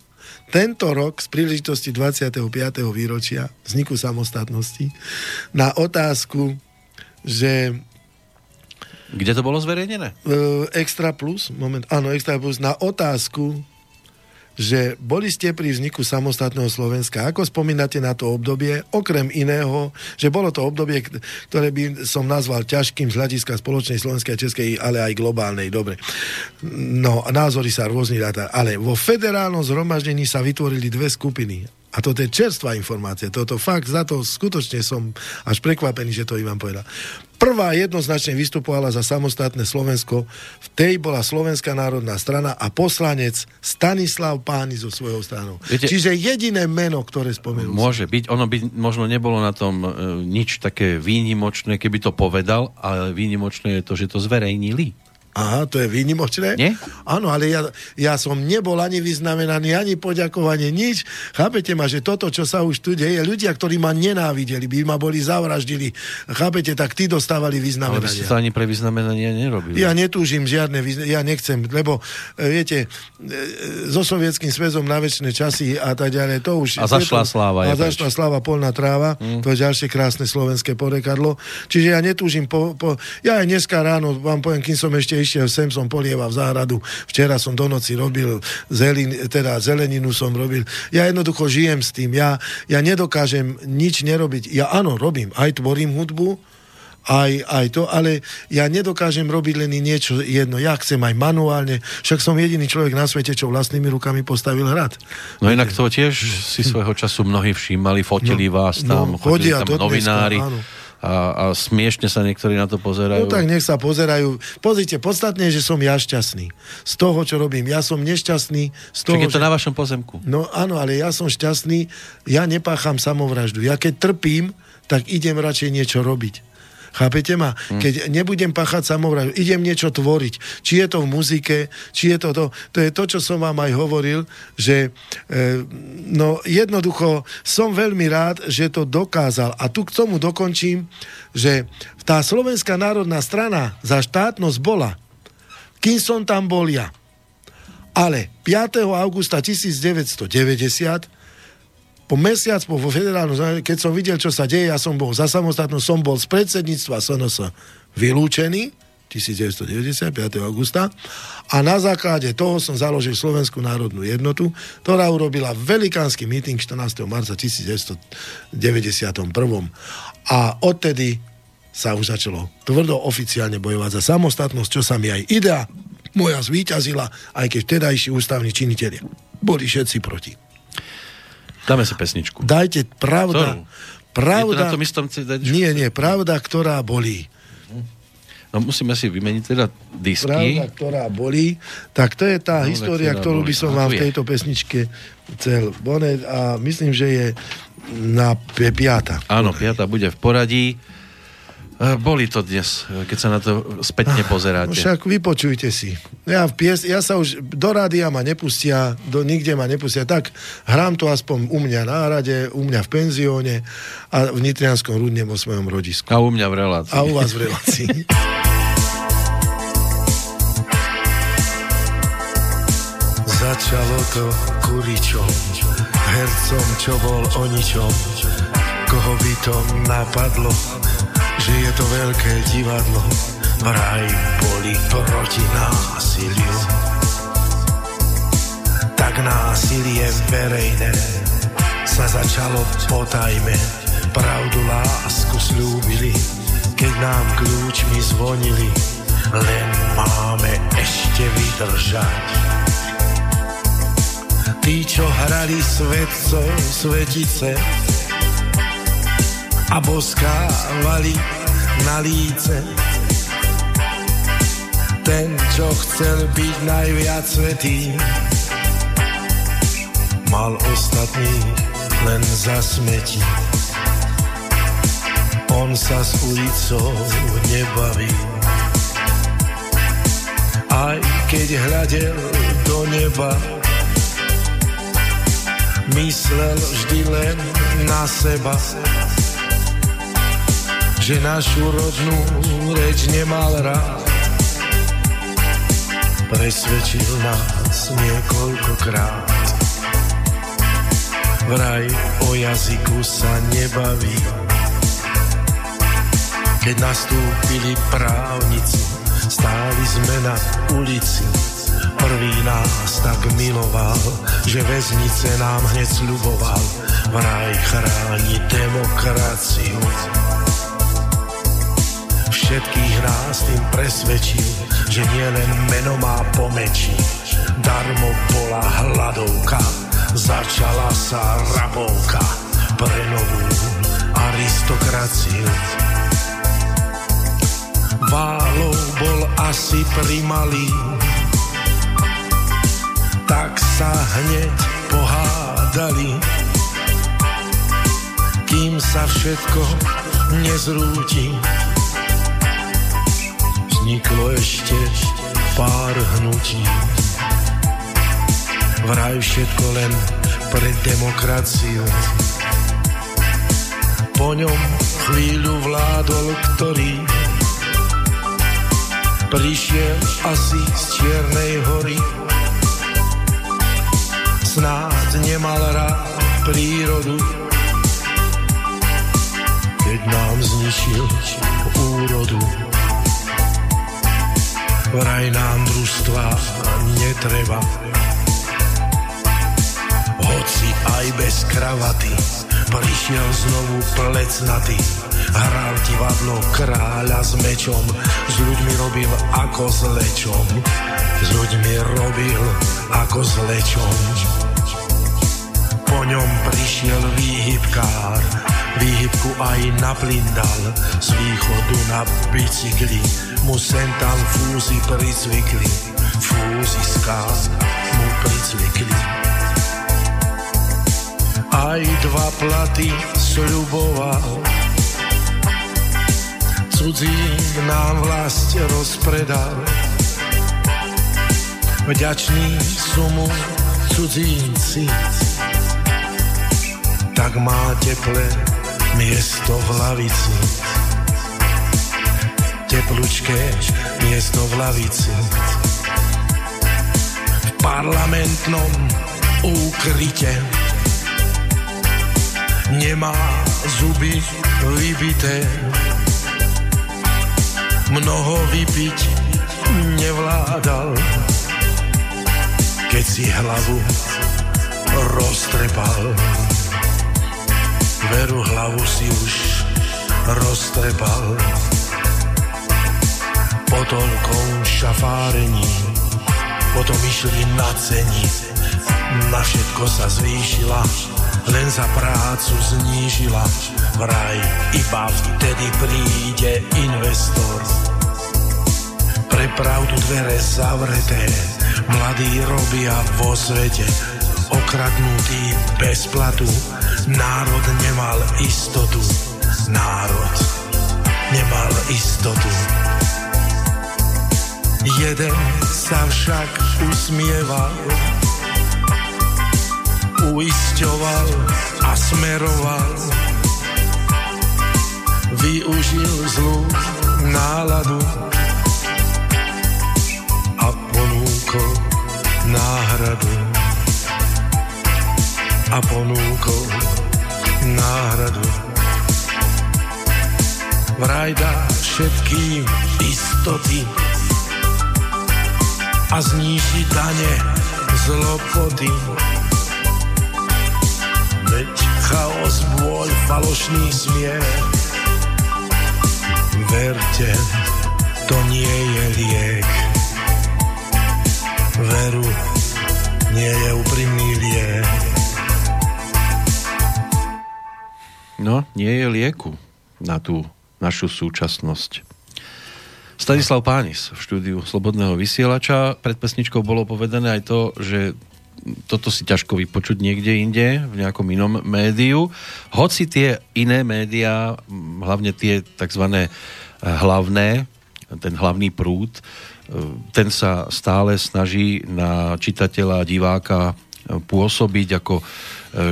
tento rok z príležitosti 25. výročia vzniku samostatnosti na otázku, že kde to bolo zverejnené? Uh, extra plus, moment, áno, Extra plus, na otázku, že boli ste pri vzniku samostatného Slovenska. Ako spomínate na to obdobie, okrem iného, že bolo to obdobie, ktoré by som nazval ťažkým z hľadiska spoločnej slovenskej a českej, ale aj globálnej. Dobre. No, názory sa rôzni dáta. Ale vo federálnom zhromaždení sa vytvorili dve skupiny. A toto je čerstvá informácia. Toto fakt, za to skutočne som až prekvapený, že to Ivan povedal. Prvá jednoznačne vystupovala za samostatné Slovensko. V tej bola Slovenská národná strana a poslanec Stanislav Páni zo svojou stranou. Viete, Čiže jediné meno, ktoré spomenul. Môže byť. Ono by možno nebolo na tom e, nič také výnimočné, keby to povedal, ale výnimočné je to, že to zverejnili. Aha, to je výnimočné? Nie? Áno, ale ja, ja som nebol ani vyznamenaný, ani poďakovanie, nič. Chápete ma, že toto, čo sa už tu deje, ľudia, ktorí ma nenávideli, by ma boli zavraždili, chápete, tak tí dostávali vyznamenania. Ale ste sa ani pre vyznamenanie nerobili. Ja netúžim žiadne vyznamenanie, ja nechcem, lebo e, viete, e, so sovietským svezom na väčšie časy a tak ďalej, to už... A zašla sláva. A zašla sláva polná tráva, mm. to je ďalšie krásne slovenské porekadlo. Čiže ja netúžim po, po... Ja aj dneska ráno vám poviem, kým som ešte išiel sem, som polieval v záhradu. Včera som do noci robil zelin, teda zeleninu som robil. Ja jednoducho žijem s tým. Ja, ja nedokážem nič nerobiť. Ja áno, robím. Aj tvorím hudbu, aj, aj to, ale ja nedokážem robiť len niečo jedno. Ja chcem aj manuálne, však som jediný človek na svete, čo vlastnými rukami postavil hrad. No inak to tiež si svojho času mnohí všímali, fotili no, vás tam, no, chodili tam novinári. Dneska, áno a, a smiešne sa niektorí na to pozerajú. No tak nech sa pozerajú. Pozrite, podstatne je, že som ja šťastný. Z toho, čo robím. Ja som nešťastný. Z toho, Čiže je to že... na vašom pozemku. No áno, ale ja som šťastný. Ja nepácham samovraždu. Ja keď trpím, tak idem radšej niečo robiť. Chápete ma? Hm. Keď nebudem pachať samovraždu, idem niečo tvoriť. Či je to v muzike, či je to to. To je to, čo som vám aj hovoril, že e, no jednoducho som veľmi rád, že to dokázal. A tu k tomu dokončím, že tá Slovenská národná strana za štátnosť bola, kým som tam bol ja. Ale 5. augusta 1990 po mesiac po federálnom keď som videl, čo sa deje, ja som bol za samostatnosť, som bol z predsedníctva SNS vylúčený 1995. augusta a na základe toho som založil Slovenskú národnú jednotu, ktorá urobila velikánsky meeting 14. marca 1991. A odtedy sa už začalo tvrdo oficiálne bojovať za samostatnosť, čo sa mi aj idea moja zvíťazila, aj keď vtedajší ústavní činiteľia boli všetci proti. Dáme si pesničku. Dajte pravda. Ktorú? Pravda. Je to na tom istom CD? Nie, nie, pravda, ktorá bolí. No musíme si vymeniť teda disky. Pravda, ktorá bolí. Tak to je tá No, história, ktorú bolí. by som vám v tejto pesničke chcel boneť a myslím, že je na piata. Áno, piata bude v poradí. E, Boli to dnes, e, keď sa na to spätne No pozeráte. však vypočujte si. Ja, v pies, ja sa už do rádia ma nepustia, do, nikde ma nepustia. Tak hrám to aspoň u mňa na rade, u mňa v penzióne a v Nitrianskom rudne vo svojom rodisku. A u mňa v relácii. A u vás v relácii. Začalo to kuričom, hercom, čo bol o ničom. Koho by to napadlo, že je to veľké divadlo, vraj boli proti násiliu. Tak násilie verejné sa začalo potajme, pravdu lásku slúbili, keď nám kľúčmi zvonili, len máme ešte vydržať. Tí, čo hrali svetcov, svetice a boskávali na líce. Ten, čo chcel byť najviac svetý, mal ostatný len za smeti. On sa s ulicou nebaví, aj keď hľadel do neba, myslel vždy len na seba. Že našu rodnú reč nemal rád. Presvedčil nás niekoľkokrát. Vraj o jazyku sa nebaví. Keď nastúpili právnici, stáli sme na ulici. Prvý nás tak miloval, že väznice nám hneď sľuboval. Vraj chráni demokraciu. Všetkých nás tým presvedčil, že nielen meno má pomeči. Darmo bola hladovka, začala sa rabovka pre novú aristokraciu. Válov bol asi primalý, tak sa hneď pohádali, kým sa všetko nezrúti. Vzniklo ešte pár hnutí. Vraj všetko len pre demokraciu. Po ňom chvíľu vládol, ktorý prišiel asi z Čiernej hory. Snáď nemal rád prírodu, keď nám zničil úrodu. Vraj nám družstva netreba, hoci aj bez kravaty prišiel znovu plecnatý. Hral divadlo kráľa s mečom, s ľuďmi robil ako s lečom. S ľuďmi robil ako s lečom. Po ňom prišiel výhybkár, výhybku aj na plyn dal, z východu na bicykli, mu sem tam fúzy pricvikli, fúziská mu pricvikli. Aj dva platy sľuboval, cudzí nám vlast rozpredal. Vďační sú mu cudzínci, tak má teplé miesto v lavici. Teplučké miesto v lavici. V parlamentnom úkryte nemá zuby vybité. Mnoho vypiť nevládal, keď si hlavu roztrepal. Veru hlavu si už roztrepal. Po toľkom šafárení potom išli na ceni. Na všetko sa zvýšila, len za prácu znížila. Vraj iba vtedy príde investor. pre pravdu dvere zavreté, mladí robia vo svete, okradnutý bez platu, národ nemal istotu, národ nemal istotu. Jeden sa však usmieval, uisťoval a smeroval. Využil zlú náladu a ponúkol náhradu. A ponúkol náhradu. Vraj dá všetkým istoty a zníži dane zlopoty. Veď chaos, bôľ, falošný smiech. Verte, to nie je liek. Veru, nie je úprimný liek. No, nie je lieku na tú našu súčasnosť. Stanislav Pánis v štúdiu Slobodného vysielača. Pred pesničkou bolo povedané aj to, že toto si ťažko vypočuť niekde inde, v nejakom inom médiu. Hoci tie iné médiá, hlavne tie tzv. hlavné, ten hlavný prúd, ten sa stále snaží na čitateľa, diváka pôsobiť ako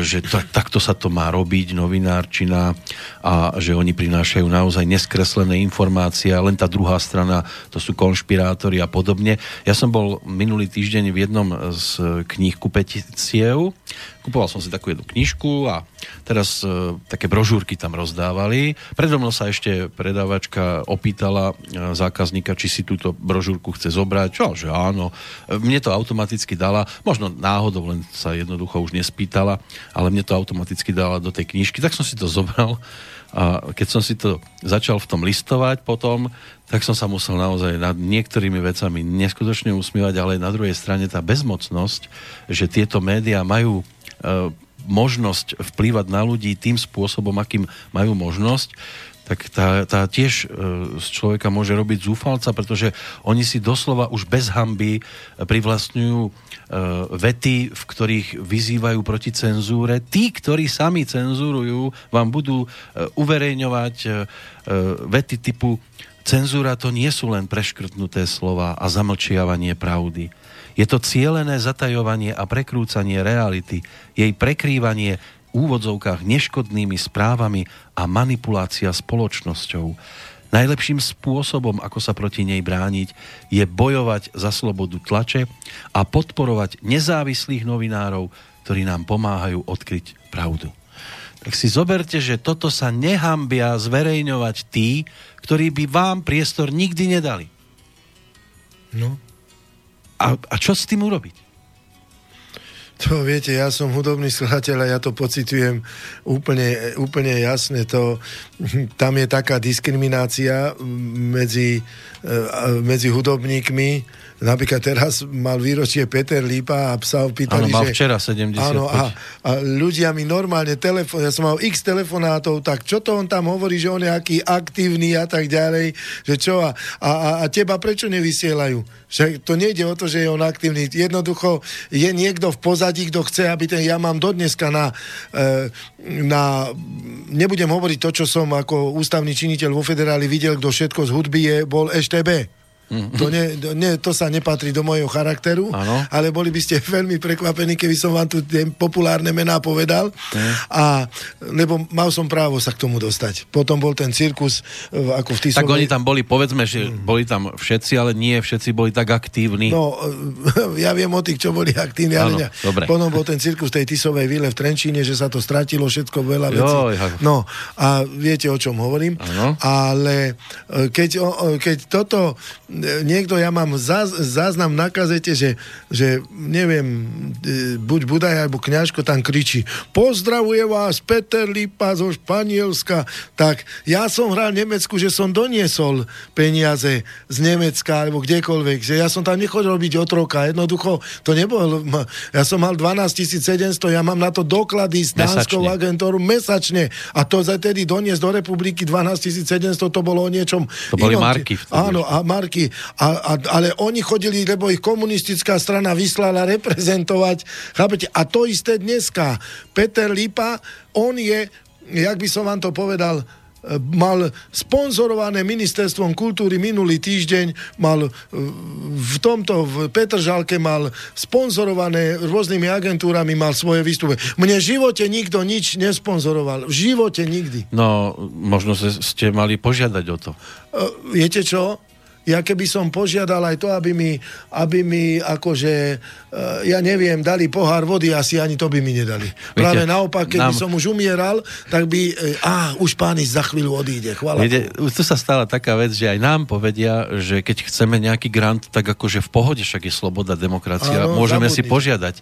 že to, takto sa to má robiť, novinárčina a že oni prinášajú naozaj neskreslené informácie len tá druhá strana, to sú konšpirátori a podobne. Ja som bol minulý týždeň v jednom z kníh kupeticiev, kupoval som si takú jednu knižku a teraz e, také brožúrky tam rozdávali. Predo mnou sa ešte predávačka opýtala e, zákazníka, či si túto brožúrku chce zobrať. Čo, že áno. E, mne to automaticky dala, možno náhodou, len sa jednoducho už nespýtala ale mne to automaticky dala do tej knižky, tak som si to zobral a keď som si to začal v tom listovať potom, tak som sa musel naozaj nad niektorými vecami neskutočne usmievať, ale na druhej strane tá bezmocnosť, že tieto médiá majú možnosť vplývať na ľudí tým spôsobom, akým majú možnosť, tak tá, tá tiež e, z človeka môže robiť zúfalca, pretože oni si doslova už bez hamby privlastňujú e, vety, v ktorých vyzývajú proti cenzúre. Tí, ktorí sami cenzurujú, vám budú e, uverejňovať e, e, vety typu cenzúra to nie sú len preškrtnuté slova a zamlčiavanie pravdy. Je to cielené zatajovanie a prekrúcanie reality, jej prekrývanie úvodzovkách neškodnými správami a manipulácia spoločnosťou. Najlepším spôsobom, ako sa proti nej brániť, je bojovať za slobodu tlače a podporovať nezávislých novinárov, ktorí nám pomáhajú odkryť pravdu. Tak si zoberte, že toto sa nehambia zverejňovať tí, ktorí by vám priestor nikdy nedali. No. A, a čo s tým urobiť? To viete, ja som hudobný skladateľ a ja to pocitujem úplne, úplne jasne. To, tam je taká diskriminácia medzi, e, medzi hudobníkmi, Napríklad teraz mal výročie Peter Lípa a sa opýtali, áno, mal včera 70. Áno, a, a ľudia mi normálne telefon, ja som mal x telefonátov, tak čo to on tam hovorí, že on je aký aktívny a tak ďalej, že čo a, a, a teba prečo nevysielajú? Že to nejde o to, že je on aktívny. Jednoducho je niekto v pozadí, kto chce, aby ten, ja mám dodneska na, e, na nebudem hovoriť to, čo som ako ústavný činiteľ vo federáli videl, kto všetko z hudby je, bol EŠTB. Mm-hmm. To, ne, ne, to sa nepatrí do mojho charakteru, ano. ale boli by ste veľmi prekvapení, keby som vám tu tie populárne mená povedal. Mm. A, lebo mal som právo sa k tomu dostať. Potom bol ten cirkus e, ako v Tisovej... Tak oni tam boli, povedzme, že mm. boli tam všetci, ale nie všetci boli tak aktívni. No, ja viem o tých, čo boli aktívni, ale ne. Dobre. Potom bol ten cirkus tej Tisovej vile v Trenčíne, že sa to stratilo všetko veľa vecí. No, a viete, o čom hovorím. Ano. Ale e, keď, keď toto niekto, ja mám zaz, záznam na kazete, že, že neviem, e, buď Budaj alebo kňažko tam kričí pozdravuje vás Peter Lipa zo Španielska, tak ja som hral v Nemecku, že som doniesol peniaze z Nemecka alebo kdekoľvek, že ja som tam nechodil robiť otroka, jednoducho to nebolo, ja som mal 12 700, ja mám na to doklady s dánskou agentúru mesačne a to za tedy doniesť do republiky 12 700, to bolo o niečom To boli inom. marky. Áno, a marky A, a, ale oni chodili, lebo ich komunistická strana vyslala reprezentovať. Chápete? A to isté dneska. Peter Lipa, on je, jak by som vám to povedal, mal sponzorované ministerstvom kultúry minulý týždeň, mal e, v tomto, v Petržalke mal sponzorované rôznymi agentúrami, mal svoje výstupy. Mne v živote nikto nič nesponzoroval. V živote nikdy. No, možno ste mali požiadať o to. Uh, viete čo? Ja keby som požiadal aj to, aby mi, aby mi akože, uh, ja neviem, dali pohár vody, asi ani to by mi nedali. Viete, Práve naopak, keby nám... som už umieral, tak by, uh, á, už pán za chvíľu odíde. Chvala Viete, tu sa stala taká vec, že aj nám povedia, že keď chceme nejaký grant, tak akože v pohode, však je sloboda, demokracia, Áno, môžeme zabudnite. si požiadať.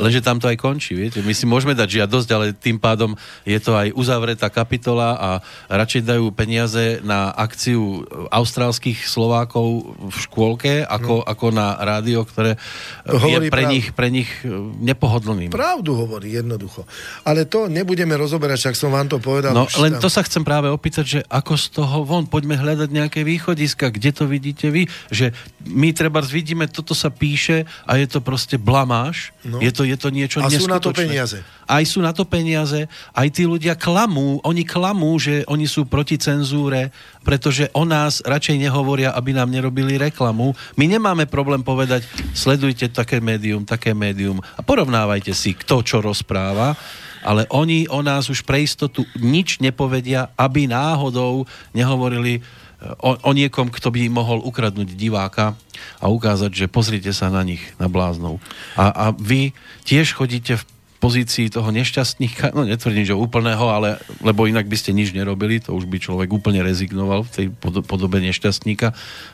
Lenže tam to aj končí, viete. My si môžeme dať žiadosť, ale tým pádom je to aj uzavretá kapitola a radšej dajú peniaze na akciu austrálskych Slovákov Slovákov v škôlke ako, no. ako na rádio, ktoré to je pre nich, pre nich e, nepohodlným. Pravdu hovorí, jednoducho. Ale to nebudeme rozoberať, však som vám to povedal. No, len tam... to sa chcem práve opýtať, že ako z toho von, poďme hľadať nejaké východiska, kde to vidíte vy, že my treba vidíme, toto sa píše a je to proste blamáš, no. je, to, je to niečo A sú na to peniaze. Aj sú na to peniaze, aj tí ľudia klamú, oni klamú, že oni sú proti cenzúre, pretože o nás radšej nehovoria, aby nám nerobili reklamu. My nemáme problém povedať, sledujte také médium, také médium a porovnávajte si, kto čo rozpráva, ale oni o nás už pre istotu nič nepovedia, aby náhodou nehovorili eh, o, o niekom, kto by mohol ukradnúť diváka a ukázať, že pozrite sa na nich, na bláznov. A, a vy tiež chodíte v pozícii toho nešťastníka, no netvrdím, že úplného, ale lebo inak by ste nič nerobili, to už by človek úplne rezignoval v tej podobe nešťastníka,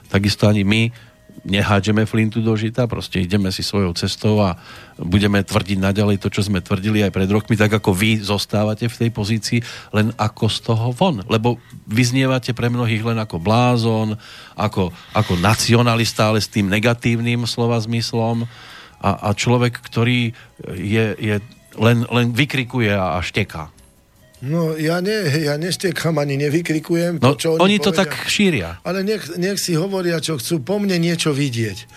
takisto ani my nehádžeme flintu do žita, proste ideme si svojou cestou a budeme tvrdiť naďalej to, čo sme tvrdili aj pred rokmi, tak ako vy zostávate v tej pozícii, len ako z toho von. Lebo vyznievate pre mnohých len ako blázon, ako, ako nacionalista, ale s tým negatívnym slova zmyslom a, a človek, ktorý je, je len, len vykrikuje a, šteká. No ja, ne, ja neštekám ani nevykrikujem. No, to, čo oni, oni to tak šíria. Ale nech, nech si hovoria, čo chcú po mne niečo vidieť.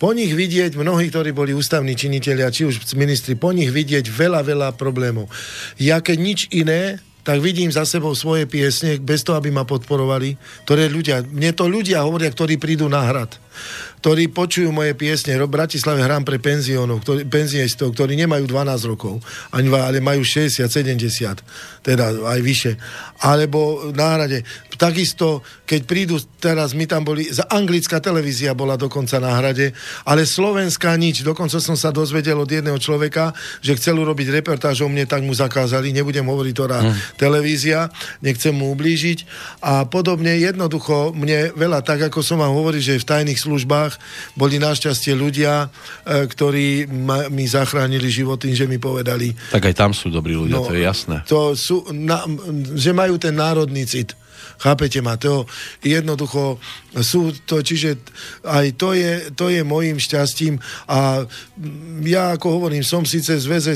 Po nich vidieť, mnohí, ktorí boli ústavní činiteľia, či už ministri, po nich vidieť veľa, veľa problémov. Ja keď nič iné, tak vidím za sebou svoje piesne, bez toho, aby ma podporovali, ktoré ľudia, mne to ľudia hovoria, ktorí prídu na hrad ktorí počujú moje piesne. V Bratislave hrám pre penziónov, ktorý, penzionistov, ktorí nemajú 12 rokov, ani, ale majú 60, 70, teda aj vyššie. Alebo náhrade. Takisto, keď prídu, teraz my tam boli, za anglická televízia bola dokonca na hrade, ale slovenská nič. Dokonca som sa dozvedel od jedného človeka, že chcel urobiť reportáž o mne, tak mu zakázali, nebudem hovoriť to hmm. televízia, nechcem mu ublížiť. A podobne jednoducho mne veľa, tak ako som vám hovoril, že v tajných službách boli našťastie ľudia, e, ktorí ma, mi zachránili život tým, že mi povedali... Tak aj tam sú dobrí ľudia, no, to je jasné. To sú, na, že majú ten národný cit. Chápete ma? To jednoducho sú to, čiže aj to je, to je môjim šťastím a ja ako hovorím, som síce zväze,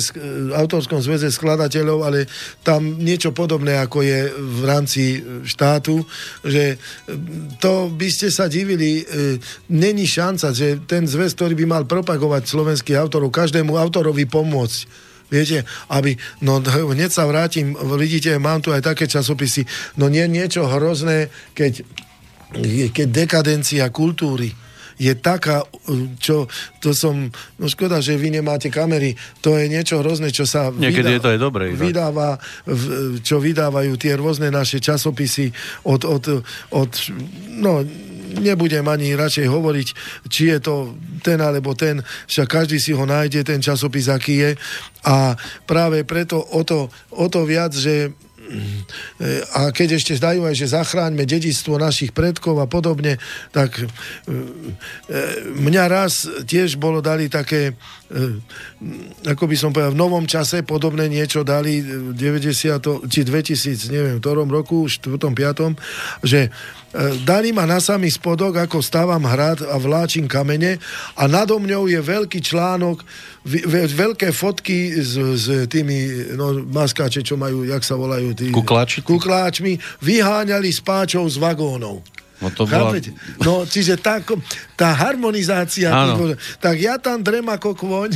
autorskom zväze skladateľov, ale tam niečo podobné ako je v rámci štátu, že to by ste sa divili, e, není šanca, že ten zväz, ktorý by mal propagovať slovenských autorov, každému autorovi pomôcť Viete, aby, no hneď sa vrátim, vidíte, mám tu aj také časopisy, no nie niečo hrozné, keď, keď dekadencia kultúry je taká, čo to som, no škoda, že vy nemáte kamery, to je niečo hrozné, čo sa Niekedy vydá, je to aj dobré. Vydáva, čo vydávajú tie rôzne naše časopisy od, od, od no nebudem ani radšej hovoriť, či je to ten alebo ten, však každý si ho nájde, ten časopis, aký je. A práve preto o to, o to viac, že a keď ešte zdajú aj, že zachráňme dedictvo našich predkov a podobne, tak e, mňa raz tiež bolo dali také, ako by som povedal, v novom čase podobné niečo dali 90, či 2000, neviem, ktorom roku, 4. 5. že E, dali ma na samý spodok, ako stávam hrad a vláčim kamene a nado mňou je veľký článok, veľké fotky s, s tými no, maskáče, čo majú, jak sa volajú tí... Kukláči? Kukláčmi, vyháňali spáčov z vagónov. No, to bola... no čiže tá, tá harmonizácia, tých, tak ja tam drem ako kvoň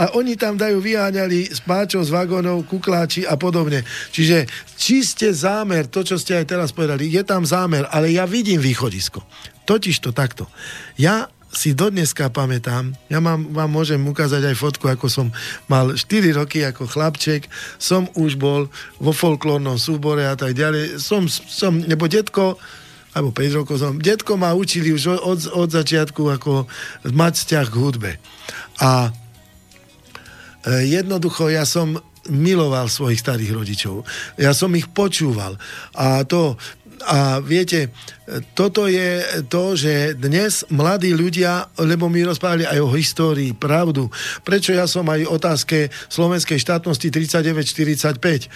a oni tam dajú vyháňali spáčov z vagónov, kukláči a podobne. Čiže čiste zámer, to, čo ste aj teraz povedali, je tam zámer, ale ja vidím východisko. Totiž to takto. Ja si dodneska pamätám, ja mám, vám môžem ukázať aj fotku, ako som mal 4 roky ako chlapček, som už bol vo folklórnom súbore a tak ďalej. Som, som nebo detko, alebo 5 rokov som, detko ma učili už od, od začiatku ako mať vzťah k hudbe. A e, jednoducho ja som miloval svojich starých rodičov. Ja som ich počúval. A to, a viete, toto je to, že dnes mladí ľudia, lebo my rozprávali aj o histórii, pravdu, prečo ja som aj otázke slovenskej štátnosti 39-45, e,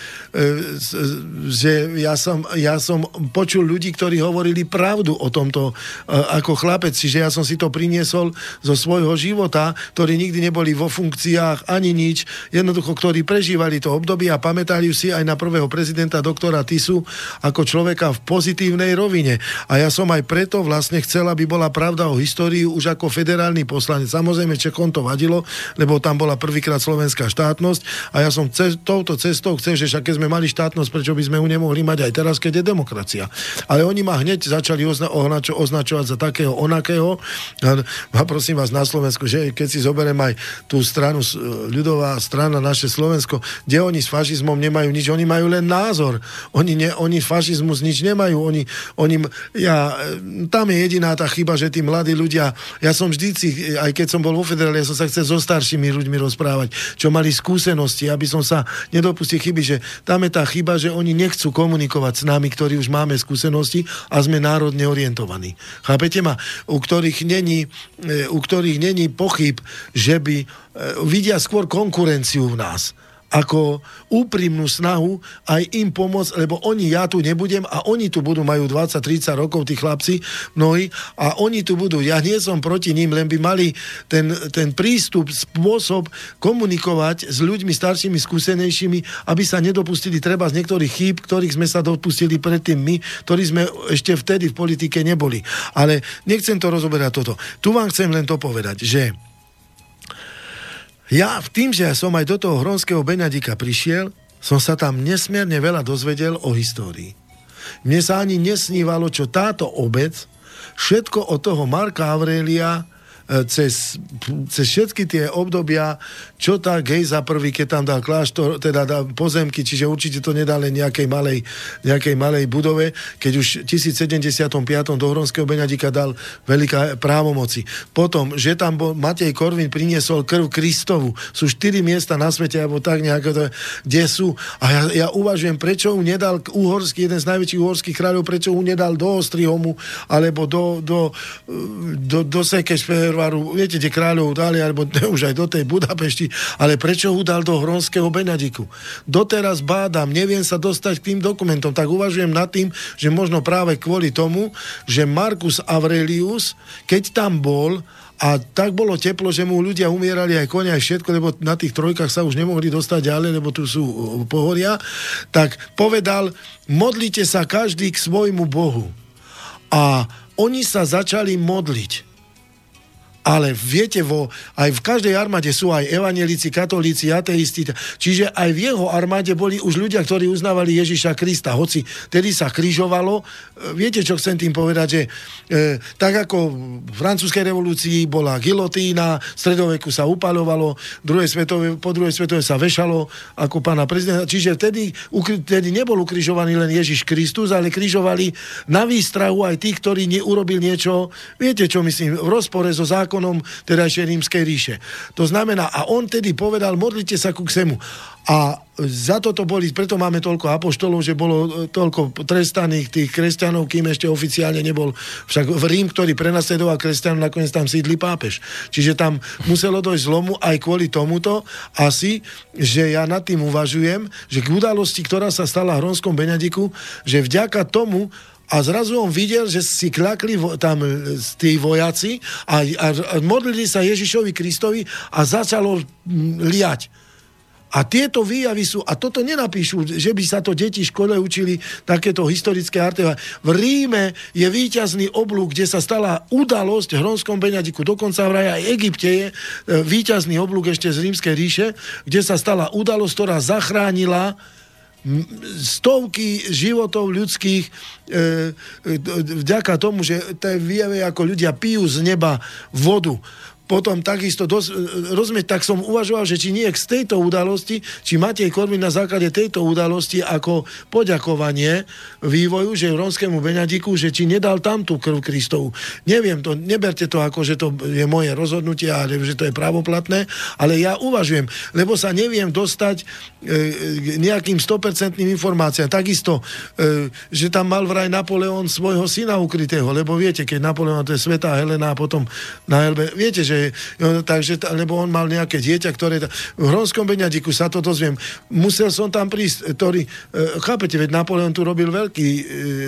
že ja som, ja som počul ľudí, ktorí hovorili pravdu o tomto e, ako chlapec, čiže ja som si to priniesol zo svojho života, ktorí nikdy neboli vo funkciách ani nič, jednoducho, ktorí prežívali to obdobie a pamätali si aj na prvého prezidenta doktora Tisu ako človeka v pozitívnej rovine. A ja som aj preto vlastne chcel, aby bola pravda o histórii už ako federálny poslanec. Samozrejme, Čechom to vadilo, lebo tam bola prvýkrát slovenská štátnosť a ja som ce- touto cestou chcel, že však keď sme mali štátnosť, prečo by sme ju nemohli mať aj teraz, keď je demokracia. Ale oni ma hneď začali ozna- označo- označovať za takého onakého. A prosím vás na Slovensku, že keď si zoberiem aj tú stranu, ľudová strana, naše Slovensko, kde oni s fašizmom nemajú nič, oni majú len názor. Oni, ne, oni fašizmus nič nemajú. Oni, oni ja, tam je jediná tá chyba, že tí mladí ľudia, ja som vždy, aj keď som bol vo federále, ja som sa chcel so staršími ľuďmi rozprávať, čo mali skúsenosti, aby som sa nedopustil chyby, že tam je tá chyba, že oni nechcú komunikovať s nami, ktorí už máme skúsenosti a sme národne orientovaní. Chápete ma? U ktorých není, e, u ktorých není pochyb, že by e, vidia skôr konkurenciu v nás ako úprimnú snahu aj im pomôcť, lebo oni, ja tu nebudem a oni tu budú, majú 20-30 rokov, tí chlapci, mnohí, a oni tu budú. Ja nie som proti ním, len by mali ten, ten prístup, spôsob komunikovať s ľuďmi staršími, skúsenejšími, aby sa nedopustili treba z niektorých chýb, ktorých sme sa dopustili predtým my, ktorí sme ešte vtedy v politike neboli. Ale nechcem to rozoberať toto. Tu vám chcem len to povedať, že ja v tým, že som aj do toho Hronského Beňadika prišiel, som sa tam nesmierne veľa dozvedel o histórii. Mne sa ani nesnívalo, čo táto obec, všetko od toho Marka Aurelia, cez, cez všetky tie obdobia, čo tá Gejza prvý, keď tam dal kláštor, teda dal pozemky, čiže určite to nedal len nejakej malej, nejakej malej budove, keď už v 1075. do Hronského Beňadika dal veľká právomoci. Potom, že tam bol Matej Korvin priniesol krv Kristovu. Sú štyri miesta na svete, alebo tak nejako kde sú. A ja, ja uvažujem, prečo ju nedal uhorský, jeden z najväčších uhorských kráľov, prečo ju nedal do Ostrihomu, alebo do, do, do, do Sekešperu, Karlovaru, viete, kde kráľov dali, alebo už aj do tej Budapešti, ale prečo ho dal do Hronského Benadiku? Doteraz bádam, neviem sa dostať k tým dokumentom, tak uvažujem nad tým, že možno práve kvôli tomu, že Marcus Aurelius, keď tam bol, a tak bolo teplo, že mu ľudia umierali aj konia, aj všetko, lebo na tých trojkách sa už nemohli dostať ďalej, lebo tu sú pohoria, tak povedal, modlite sa každý k svojmu Bohu. A oni sa začali modliť. Ale viete, vo, aj v každej armáde sú aj evanelici, katolíci, ateisti. Čiže aj v jeho armáde boli už ľudia, ktorí uznávali Ježiša Krista. Hoci tedy sa križovalo. E, viete, čo chcem tým povedať? Že e, tak ako v francúzskej revolúcii bola gilotína, v stredoveku sa upalovalo, druhé svetové, po druhej svetové sa vešalo ako pána prezidenta. Čiže vtedy, vtedy nebol ukrižovaný len Ježiš Kristus, ale križovali na výstrahu aj tých, ktorí neurobil niečo, viete čo myslím, v rozpore so zákonom zákonom terajšej rímskej ríše. To znamená, a on tedy povedal, modlite sa ku ksemu. A za toto boli, preto máme toľko apoštolov, že bolo e, toľko trestaných tých kresťanov, kým ešte oficiálne nebol. Však v Rím, ktorý prenasledoval kresťanov, nakoniec tam sídli pápež. Čiže tam muselo dojsť zlomu aj kvôli tomuto asi, že ja nad tým uvažujem, že k udalosti, ktorá sa stala v Hronskom Benediku, že vďaka tomu a zrazu on videl, že si klakli tam e, tí vojaci a, a, a modlili sa Ježišovi Kristovi a začalo liať. A tieto výjavy sú, a toto nenapíšu, že by sa to deti v škole učili takéto historické artefakty. V Ríme je výťazný oblúk, kde sa stala udalosť v Hronskom Beňadiku. Dokonca vraj aj Egypte je e, výťazný oblúk ešte z Rímskej ríše, kde sa stala udalosť, ktorá zachránila stovky životov ľudských e, vďaka tomu, že to výjave, ako ľudia pijú z neba vodu potom takisto, dos, rozumieť, tak som uvažoval, že či nie z tejto udalosti, či Matej Korvin na základe tejto udalosti ako poďakovanie vývoju, že Ronskému Beňadiku, že či nedal tam tú krv Kristovu. Neviem to, neberte to ako, že to je moje rozhodnutie, ale že to je pravoplatné, ale ja uvažujem, lebo sa neviem dostať e, nejakým 100% informáciám. Takisto, e, že tam mal vraj Napoleon svojho syna ukrytého, lebo viete, keď Napoleon to je Svetá Helena a potom na Elbe, viete, že takže, lebo on mal nejaké dieťa, ktoré... V Hronskom Beňadiku sa to dozviem. Musel som tam prísť, ktorý... E, chápete, veď Napoleon tu robil veľký e,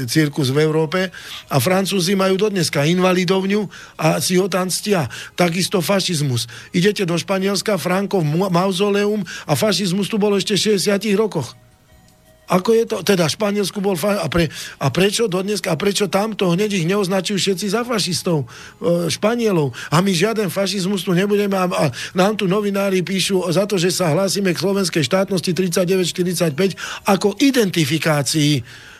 cirkus v Európe a Francúzi majú dodneska invalidovňu a si ho tam stia. Takisto fašizmus. Idete do Španielska, Frankov mauzoleum a fašizmus tu bol ešte v 60 rokoch. Ako je to? Teda Španielsku bol fa- a, pre, a prečo dodnes, a prečo tamto hneď ich neoznačujú všetci za fašistov, e, Španielov. A my žiaden fašizmus tu nebudeme a, a nám tu novinári píšu za to, že sa hlásime k slovenskej štátnosti 39-45 ako identifikácii.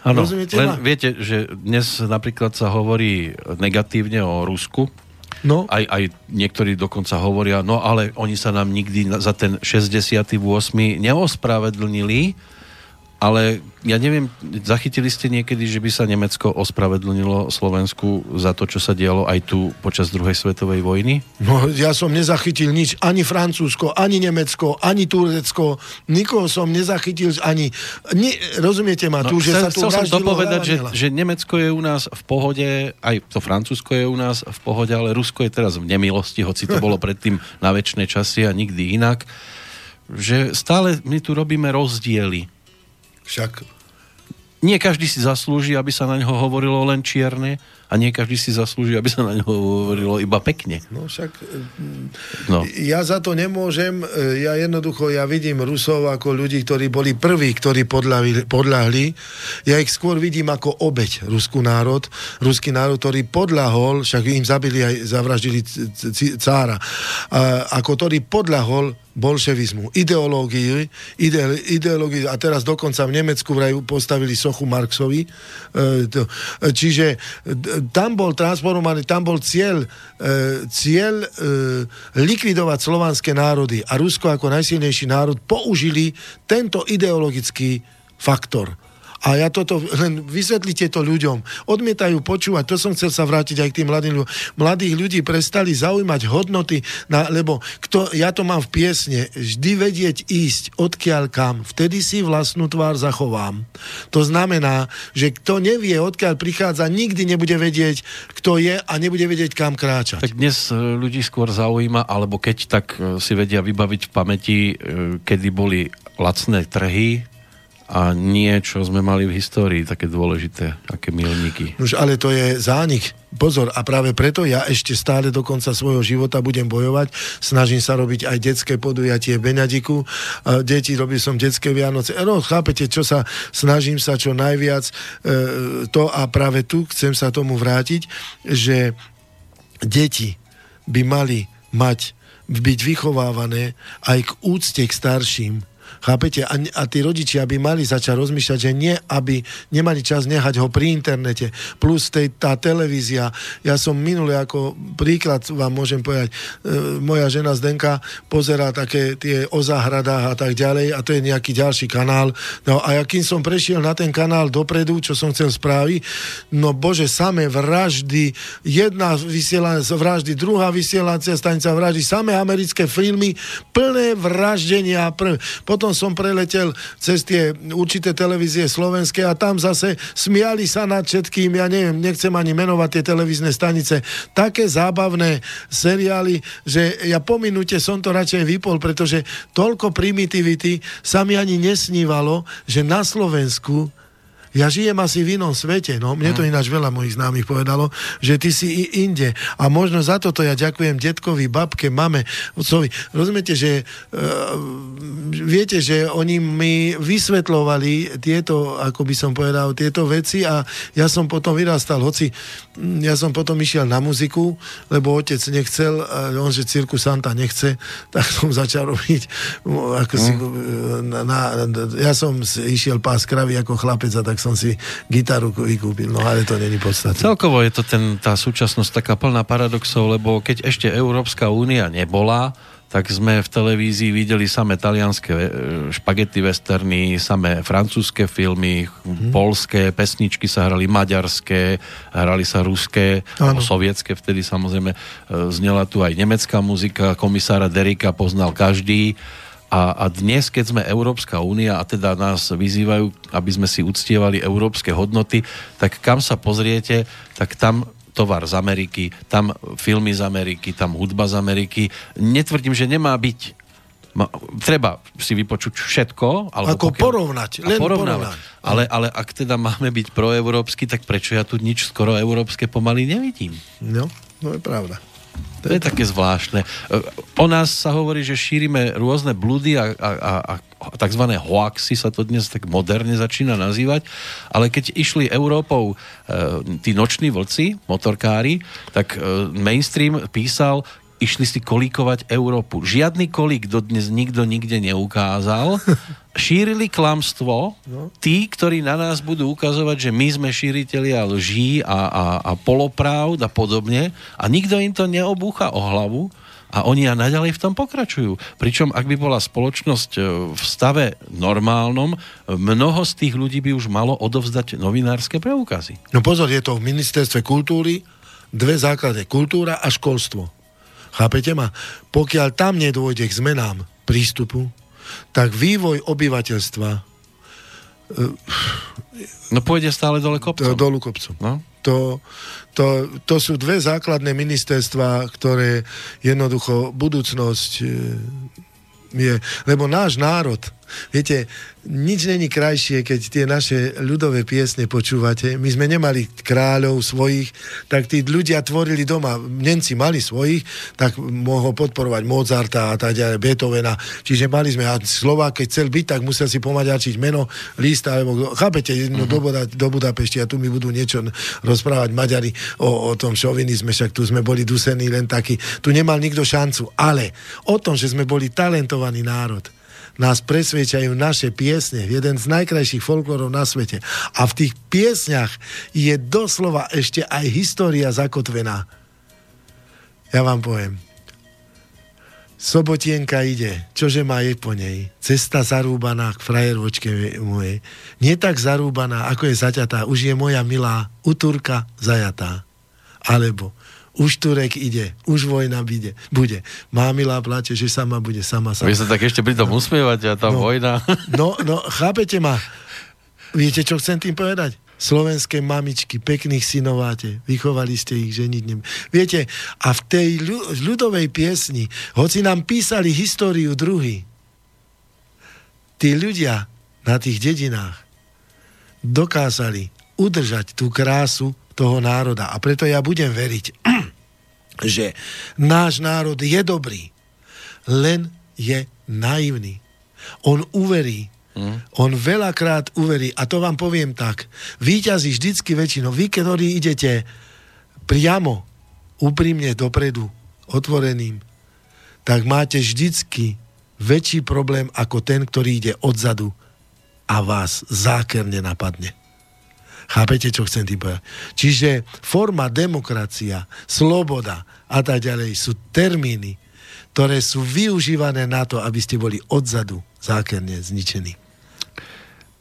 Áno, len ma? viete, že dnes napríklad sa hovorí negatívne o Rusku, No. Aj, aj niektorí dokonca hovoria, no ale oni sa nám nikdy za ten 68. neospravedlnili, ale ja neviem, zachytili ste niekedy, že by sa Nemecko ospravedlnilo Slovensku za to, čo sa dialo aj tu počas druhej svetovej vojny? No, ja som nezachytil nič, ani Francúzsko, ani Nemecko, ani Turecko, nikoho som nezachytil, ani... Ne, rozumiete ma, no, tu, že chcel, sa tu Chcel som dopovedať, že, že Nemecko je u nás v pohode, aj to Francúzsko je u nás v pohode, ale Rusko je teraz v nemilosti, hoci to bolo predtým na väčšie časy a nikdy inak. Že stále my tu robíme rozdiely však nie každý si zaslúži, aby sa na neho hovorilo len čierne a nie každý si zaslúži, aby sa na neho hovorilo iba pekne. No však no. ja za to nemôžem, ja jednoducho, ja vidím Rusov ako ľudí, ktorí boli prví, ktorí podľahli, podľahli. Ja ich skôr vidím ako obeď, ruskú národ, ruský národ, ktorý podľahol, však im zabili aj, zavraždili cára, ako ktorý podľahol bolševizmu, ideológii, ide, ideológii, a teraz dokonca v Nemecku vraj postavili sochu Marxovi. E, to, čiže tam bol transformovaný, tam bol cieľ, e, cieľ e, likvidovať slovanské národy a Rusko ako najsilnejší národ použili tento ideologický faktor a ja toto, len vysvetlite to ľuďom. Odmietajú počúvať, to som chcel sa vrátiť aj k tým mladým ľuďom. Mladých ľudí prestali zaujímať hodnoty, na, lebo kto, ja to mám v piesne, vždy vedieť ísť, odkiaľ kam, vtedy si vlastnú tvár zachovám. To znamená, že kto nevie, odkiaľ prichádza, nikdy nebude vedieť, kto je a nebude vedieť, kam kráčať. Tak dnes e, ľudí skôr zaujíma, alebo keď tak e, si vedia vybaviť v pamäti, e, kedy boli lacné trhy, a nie, čo sme mali v histórii, také dôležité, aké milníky. Už ale to je zánik. Pozor, a práve preto ja ešte stále do konca svojho života budem bojovať. Snažím sa robiť aj detské podujatie v Beňadiku. Deti, robil som detské Vianoce. No, chápete, čo sa snažím sa čo najviac e, to a práve tu chcem sa tomu vrátiť, že deti by mali mať byť vychovávané aj k úcte k starším, Chápete? A, a tí rodičia by mali začať rozmýšľať, že nie, aby nemali čas nehať ho pri internete. Plus tej, tá televízia. Ja som minule ako príklad vám môžem povedať, e, moja žena Zdenka pozerá také tie o záhradách a tak ďalej a to je nejaký ďalší kanál. No a kým som prešiel na ten kanál dopredu, čo som chcel spraviť, no bože, samé vraždy, jedna vysielacia vraždy, druhá vysielacia stanica vraždy, samé americké filmy, plné vraždenia. Prv. Potom som preletel cez tie určité televízie slovenské a tam zase smiali sa nad všetkým, ja neviem, nechcem ani menovať tie televízne stanice, také zábavné seriály, že ja po minúte som to radšej vypol, pretože toľko primitivity sa mi ani nesnívalo, že na Slovensku Ja žijem asi v inom svete, no. Mne to ináč veľa mojich známych povedalo, že ty si i inde. A možno za toto ja ďakujem detkovi, babke, mame, otcovi. Rozumiete, že uh, viete, že oni mi vysvetlovali tieto, ako by som povedal, tieto veci a ja som potom vyrastal, hoci mm, ja som potom išiel na muziku, lebo otec nechcel, on, že Cirku Santa nechce, tak som začal robiť ako si, mm. na, na, ja som išiel pás kravy ako chlapec a tak som si gitaru vykúpil, no ale to není podstatné. Celkovo je to ten, tá súčasnosť taká plná paradoxov, lebo keď ešte Európska únia nebola, tak sme v televízii videli samé talianské e, špagety westerny, samé francúzske filmy, hmm. polské pesničky sa hrali, maďarské, hrali sa ruské, alebo sovietské vtedy samozrejme. E, znela tu aj nemecká muzika, komisára Derika poznal každý. A, a dnes, keď sme Európska únia a teda nás vyzývajú, aby sme si uctievali európske hodnoty, tak kam sa pozriete, tak tam tovar z Ameriky, tam filmy z Ameriky, tam hudba z Ameriky. Netvrdím, že nemá byť Ma, treba si vypočuť všetko. Alebo Ako pokiaľ, porovnať, len porovnať. Ale, ale ak teda máme byť proeurópsky, tak prečo ja tu nič skoro európske pomaly nevidím? No, no je pravda. To je také zvláštne. O nás sa hovorí, že šírime rôzne blúdy a, a, a, a tzv. hoaxy sa to dnes tak moderne začína nazývať, ale keď išli Európou e, tí noční vlci, motorkári, tak e, mainstream písal, išli si kolíkovať Európu. Žiadny kolík dodnes nikto nikde neukázal. Šírili klamstvo no. tí, ktorí na nás budú ukazovať, že my sme šíritelia lží a, a, a polopravd a podobne a nikto im to neobúcha o hlavu a oni a naďalej v tom pokračujú. Pričom ak by bola spoločnosť e, v stave normálnom, mnoho z tých ľudí by už malo odovzdať novinárske preukazy. No pozor, je to v ministerstve kultúry, dve základy, kultúra a školstvo. Chápete ma? Pokiaľ tam nedôjde k zmenám prístupu, tak vývoj obyvateľstva No pôjde stále dole kopcom. Dolu kopcom. No? To, to, to sú dve základné ministerstva, ktoré jednoducho budúcnosť e, je, lebo náš národ, viete, nič není krajšie, keď tie naše ľudové piesne počúvate. My sme nemali kráľov svojich, tak tí ľudia tvorili doma. Nemci mali svojich, tak mohol podporovať Mozarta a tak ďalej, Beethovena. Čiže mali sme, a Slová, keď chcel byť, tak musel si pomaďačiť meno, list, alebo chápete, no, do, Buda, do Budapešti a tu mi budú niečo rozprávať Maďari o, o tom šovinizme, však tu sme boli dusení len takí. Tu nemal nikto šancu, ale o tom, že sme boli talentovaný národ, nás presvedčajú naše piesne, jeden z najkrajších folklórov na svete. A v tých piesňach je doslova ešte aj história zakotvená. Ja vám poviem. Sobotienka ide, čože má je po nej? Cesta zarúbaná k frajeročke mojej. Nie tak zarúbaná, ako je zaťatá, už je moja milá, uturka zajatá. Alebo už Turek ide, už vojna bude. bude. Mámila plače, že sama bude, sama sa. Vy sa tak ešte pri tom usmievať a tá no, vojna. No, no, chápete ma? Viete, čo chcem tým povedať? Slovenské mamičky, pekných synováte, vychovali ste ich ženiť nem. Viete, a v tej ľudovej piesni, hoci nám písali históriu druhý, tí ľudia na tých dedinách dokázali udržať tú krásu toho národa. A preto ja budem veriť, že náš národ je dobrý, len je naivný. On uverí, Mm. On veľakrát uverí, a to vám poviem tak, výťazí vždycky väčšinou. Vy, ktorí idete priamo, úprimne dopredu, otvoreným, tak máte vždycky väčší problém ako ten, ktorý ide odzadu a vás zákerne napadne. Chápete, čo chcem tým povedať? Čiže forma demokracia, sloboda a tak ďalej sú termíny, ktoré sú využívané na to, aby ste boli odzadu zákerne zničení.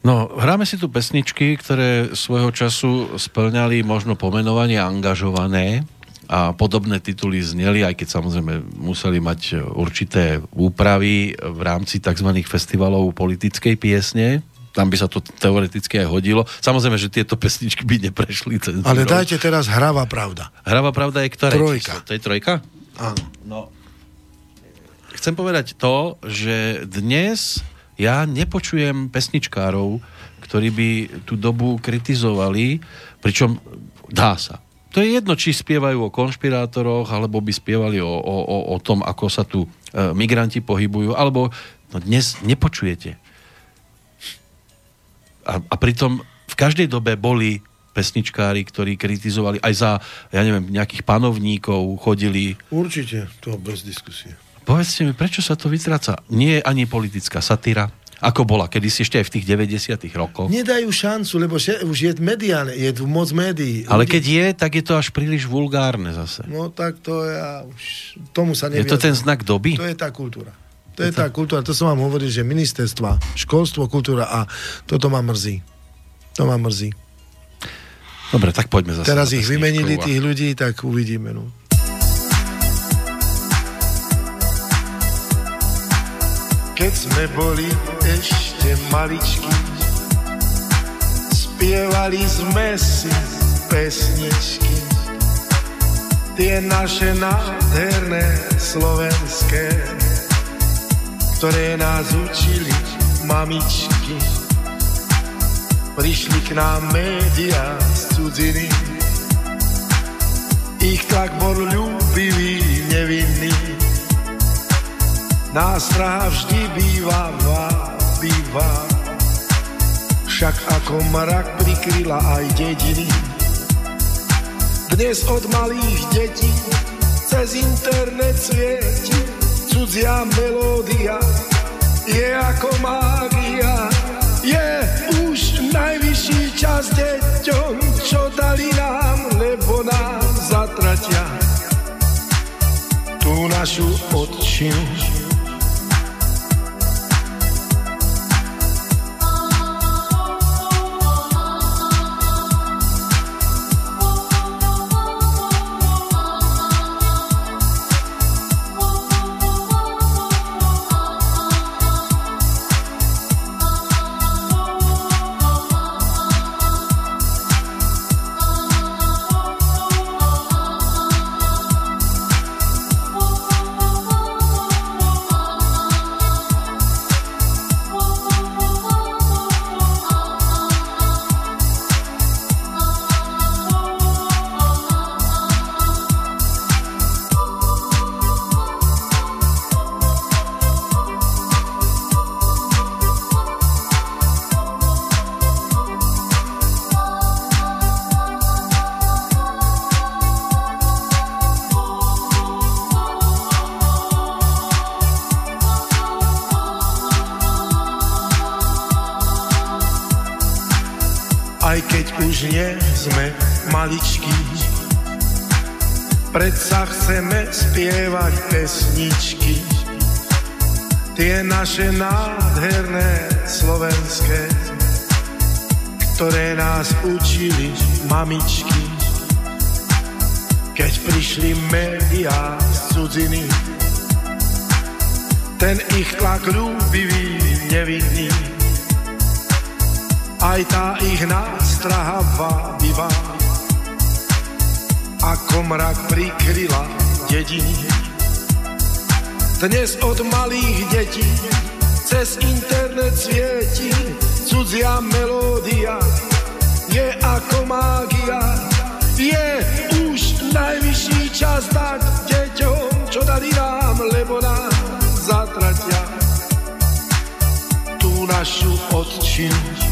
No, hráme si tu pesničky, ktoré svojho času splňali možno pomenovanie angažované a podobné tituly zneli, aj keď samozrejme museli mať určité úpravy v rámci tzv. festivalov politickej piesne, tam by sa to teoreticky aj hodilo. Samozrejme, že tieto pesničky by neprešli. Cenzúrou. Ale dajte teraz Hrava pravda. Hrava pravda je ktoré Trojka. Číslo? To je trojka? Áno. No. Chcem povedať to, že dnes ja nepočujem pesničkárov, ktorí by tú dobu kritizovali, pričom dá sa. To je jedno, či spievajú o konšpirátoroch, alebo by spievali o, o, o, tom, ako sa tu e, migranti pohybujú, alebo no dnes nepočujete. A, a pritom v každej dobe boli pesničkári, ktorí kritizovali aj za, ja neviem, nejakých panovníkov, chodili. Určite, to bez diskusie. Povedzte mi, prečo sa to vytráca? Nie je ani politická satíra, ako bola kedysi ešte aj v tých 90 rokoch. Nedajú šancu, lebo še, už je mediálne, je tu moc médií. Ale keď je, tak je to až príliš vulgárne zase. No tak to ja už, tomu sa nevie. Je to ten znak doby? To je tá kultúra. To je, tá kultúra, to som vám hovoril, že ministerstva, školstvo, kultúra a toto ma mrzí. To ma mrzí. Dobre, tak poďme zase. Teraz ich vymenili tých ľudí, tak uvidíme. No. Keď sme boli ešte maličky, spievali sme si pesničky, tie naše nádherné slovenské, ktoré nás učili mamičky Prišli k nám média z cudziny, ich tlak bol ľúbivý, nevinný. Nástraha vždy býva býva, však ako mrak prikryla aj dediny. Dnes od malých detí cez internet svieti cudzia melódia, je ako mágia, je už najvyšší čas deťom, čo dali nám, lebo nám zatratia tú našu odčinu. Slovenské, ktoré nás učili mamičky. Keď prišli médiá z cudziny, ten ich tlak ľúbivý, nevinný, aj tá ich nástraha vábivá, ako mrak prikryla dediny dnes od malých detí cez internet svieti cudzia melódia. Je ako mágia, je už najvyšší čas dať deťom, čo dali nám, lebo nám zatratia tú našu odčinu.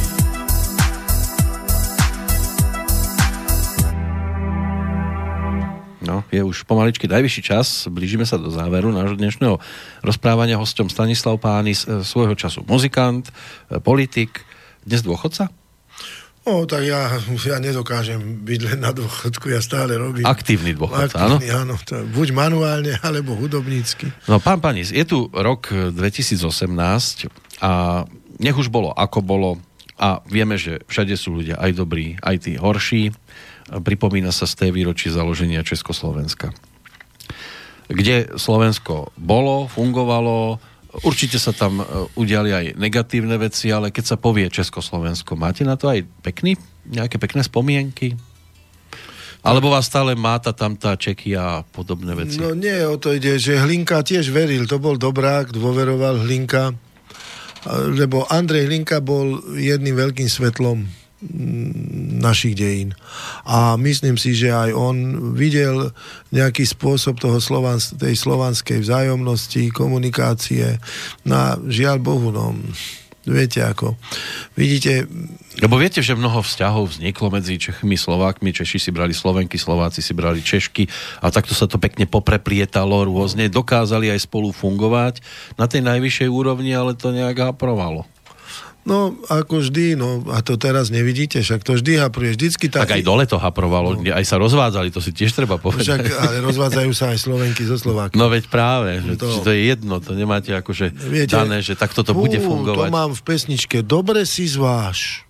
No, je už pomaličky najvyšší čas, blížime sa do záveru nášho dnešného rozprávania hosťom Stanislav Pány, e, svojho času muzikant, e, politik, dnes dôchodca? No, tak ja, ja nedokážem byť len na dôchodku, ja stále robím. Aktívny dôchodca, áno? áno. To, buď manuálne, alebo hudobnícky. No, pán Panis, je tu rok 2018 a nech už bolo, ako bolo, a vieme, že všade sú ľudia aj dobrí, aj tí horší pripomína sa z tej výročí založenia Československa. Kde Slovensko bolo, fungovalo, určite sa tam e, udiali aj negatívne veci, ale keď sa povie Československo, máte na to aj pekný, nejaké pekné spomienky? Alebo vás stále máta tam tá Čeky a podobné veci? No nie, o to ide, že Hlinka tiež veril, to bol dobrák, dôveroval Hlinka lebo Andrej Hlinka bol jedným veľkým svetlom našich dejín. A myslím si, že aj on videl nejaký spôsob toho slovans- tej slovanskej vzájomnosti, komunikácie. Na žiaľ Bohu, no, viete ako. Vidíte... Lebo viete, že mnoho vzťahov vzniklo medzi Čechmi, Slovákmi, Češi si brali Slovenky, Slováci si brali Češky a takto sa to pekne popreplietalo rôzne, dokázali aj spolu fungovať na tej najvyššej úrovni, ale to nejak aprovalo. No, ako vždy, no a to teraz nevidíte, však to vždy hapruje, vždycky tak... Tak aj dole to haprovalo, no. aj sa rozvádzali, to si tiež treba povedať. Však, ale rozvádzajú sa aj Slovenky zo Slovákmi. No veď práve, že to, je jedno, to nemáte akože Viete, dané, že takto to bude fungovať. To mám v pesničke, dobre si zváš,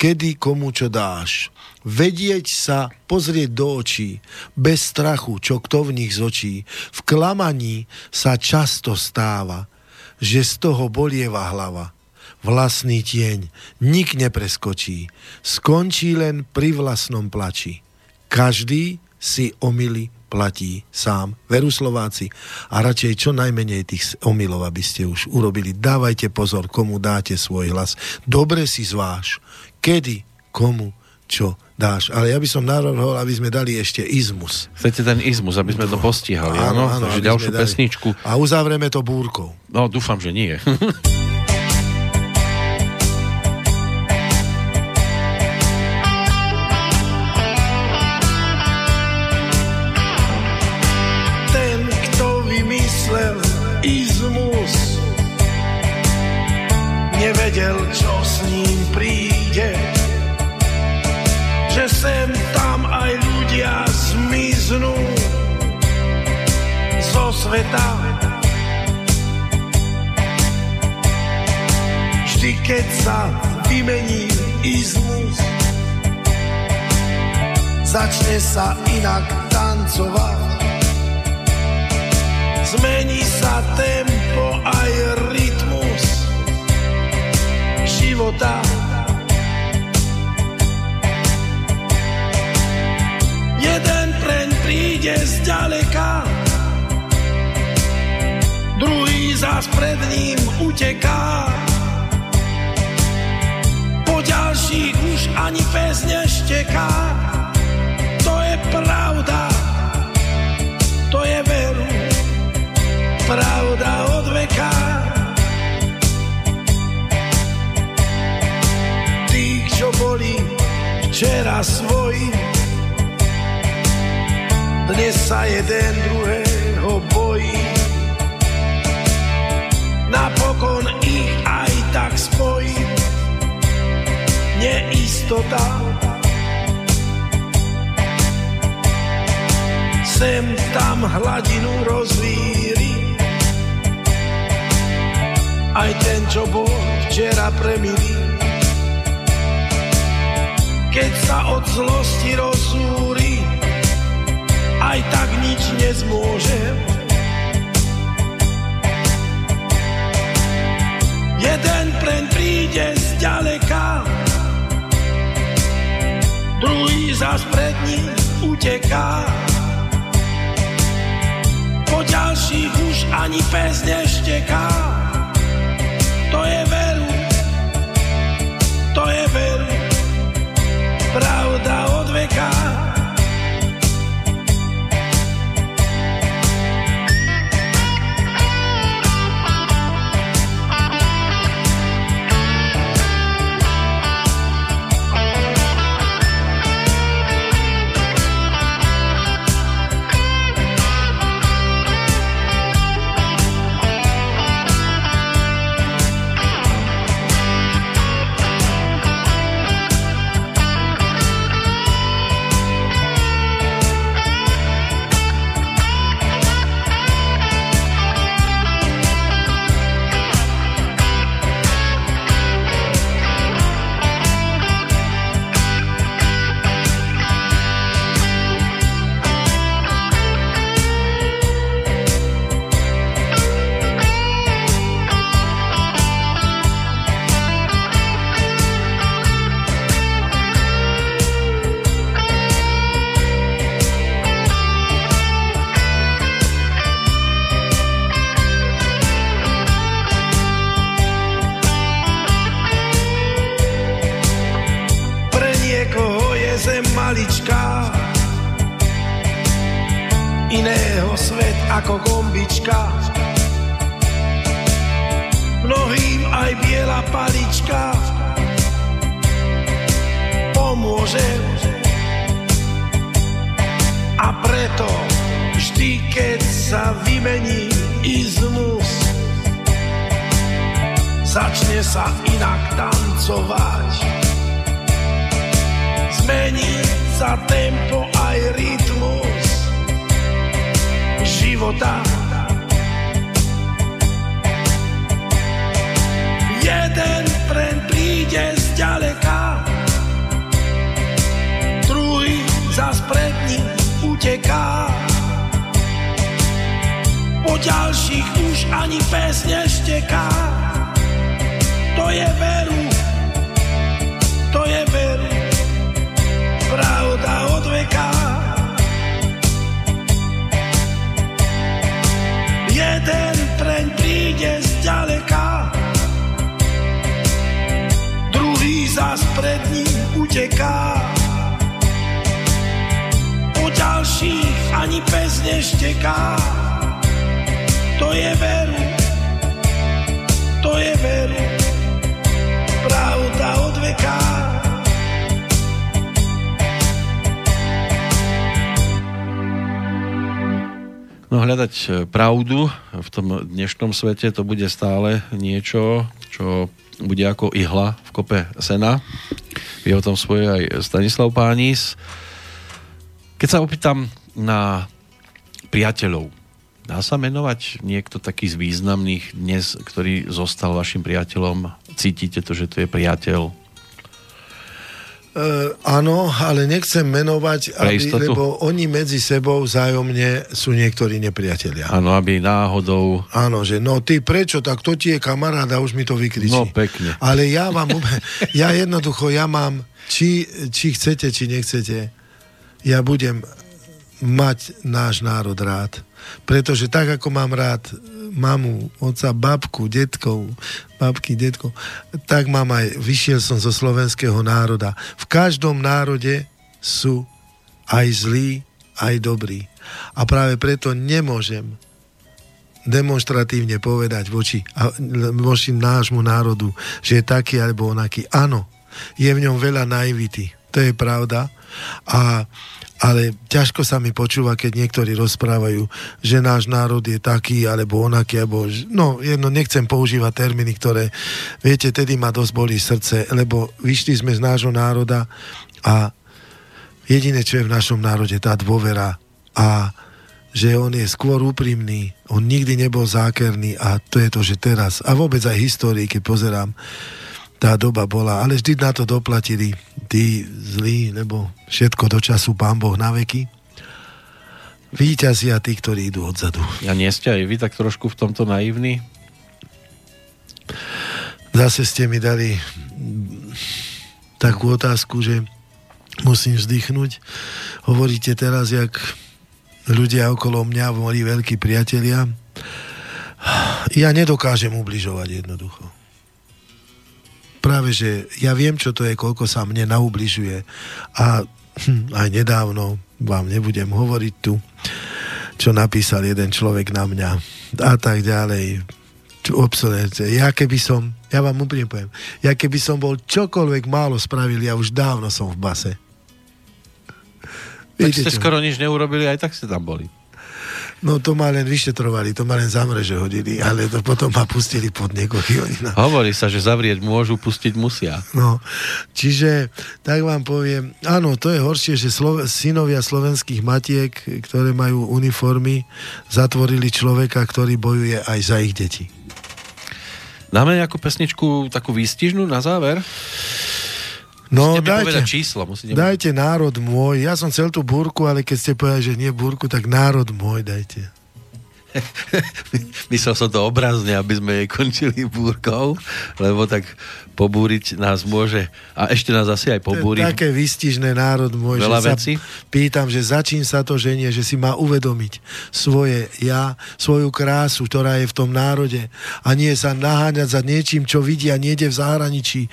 kedy komu čo dáš. Vedieť sa, pozrieť do očí, bez strachu, čo kto v nich zočí. V klamaní sa často stáva, že z toho bolieva hlava vlastný tieň nik nepreskočí, skončí len pri vlastnom plači. Každý si omily platí sám. Veru Slováci. A radšej čo najmenej tých omylov, aby ste už urobili. Dávajte pozor, komu dáte svoj hlas. Dobre si zváš, kedy, komu, čo dáš. Ale ja by som navrhol, aby sme dali ešte izmus. Chcete ten izmus, aby sme to postihali, áno? áno, áno ďalšiu pesničku. A uzavrieme to búrkou. No, dúfam, že nie. sa vymení izmus, začne sa inak tancovať. Zmení sa tempo aj rytmus života. Jeden preň príde z ďaleka, druhý zás pred ním uteká. Ďalších už ani pes nešteká, to je pravda, to je veru, pravda od veka. čo boli včera svoji. Dnes sa jeden druhého bojí. Napokon ich aj tak spojí neistota. Sem tam hladinu rozvíri aj ten, čo bol včera premilý keď sa od zlosti rozúri, aj tak nič nezmôže. Jeden preň príde z ďaleka, druhý zas pred ním uteká. Po ďalších už ani pes nešteká. To je veru, to je veru pravda od veka. Pravdu v tom dnešnom svete to bude stále niečo, čo bude ako ihla v kope sena. Vie o tom svoje aj Stanislav Pánis. Keď sa opýtam na priateľov, dá sa menovať niekto taký z významných dnes, ktorý zostal vašim priateľom? Cítite to, že to je priateľ? Uh, áno, ale nechcem menovať, aby, lebo oni medzi sebou vzájomne sú niektorí nepriatelia. Áno, aby náhodou... Áno, že no ty prečo, tak to ti je kamarát a už mi to vykričí. No pekne. Ale ja mám, ja jednoducho, ja mám, či, či chcete, či nechcete, ja budem mať náš národ rád. Pretože tak, ako mám rád mamu, oca, babku, detkov, babky, detkov, tak mám aj, vyšiel som zo slovenského národa. V každom národe sú aj zlí, aj dobrí. A práve preto nemôžem demonstratívne povedať voči, voči nášmu národu, že je taký alebo onaký. Áno, je v ňom veľa naivity. To je pravda. A ale ťažko sa mi počúva, keď niektorí rozprávajú, že náš národ je taký, alebo onaký, alebo... No, jedno, nechcem používať termíny, ktoré, viete, tedy ma dosť bolí srdce, lebo vyšli sme z nášho národa a jediné, čo je v našom národe, tá dôvera a že on je skôr úprimný, on nikdy nebol zákerný a to je to, že teraz, a vôbec aj histórii, keď pozerám, tá doba bola, ale vždy na to doplatili tí zlí, lebo všetko do času pán Boh na veky. Výťazí a tí, ktorí idú odzadu. A nie ste aj vy tak trošku v tomto naivní? Zase ste mi dali takú otázku, že musím vzdychnúť. Hovoríte teraz, jak ľudia okolo mňa boli veľkí priatelia. Ja nedokážem ubližovať jednoducho práve, že ja viem, čo to je, koľko sa mne naubližuje a hm, aj nedávno, vám nebudem hovoriť tu, čo napísal jeden človek na mňa a tak ďalej. Obsolete. Ja keby som, ja vám úplne poviem, ja keby som bol čokoľvek málo spravil, ja už dávno som v base. Tak Viete, ste čo? skoro nič neurobili, aj tak ste tam boli. No to ma len vyšetrovali, to ma len za mreže hodili, ale to potom ma pustili pod niekoľkých hodinách. Hovorí sa, že zavrieť môžu, pustiť musia. No, čiže tak vám poviem, áno, to je horšie, že Slo- synovia slovenských matiek, ktoré majú uniformy, zatvorili človeka, ktorý bojuje aj za ich deti. Dáme nejakú pesničku, takú výstižnú na záver? No, dajte, číslo. Musíte dajte národ môj. Ja som chcel tú búrku, ale keď ste povedali, že nie búrku, tak národ môj dajte. Myslel som to obrazne, aby sme jej končili búrkou, lebo tak pobúriť nás môže a ešte nás asi aj pobúri. také vystižné národ môj, Veľa že veci. sa pýtam, že začín sa to ženie, že si má uvedomiť svoje ja, svoju krásu, ktorá je v tom národe a nie sa naháňať za niečím, čo vidia niekde v zahraničí.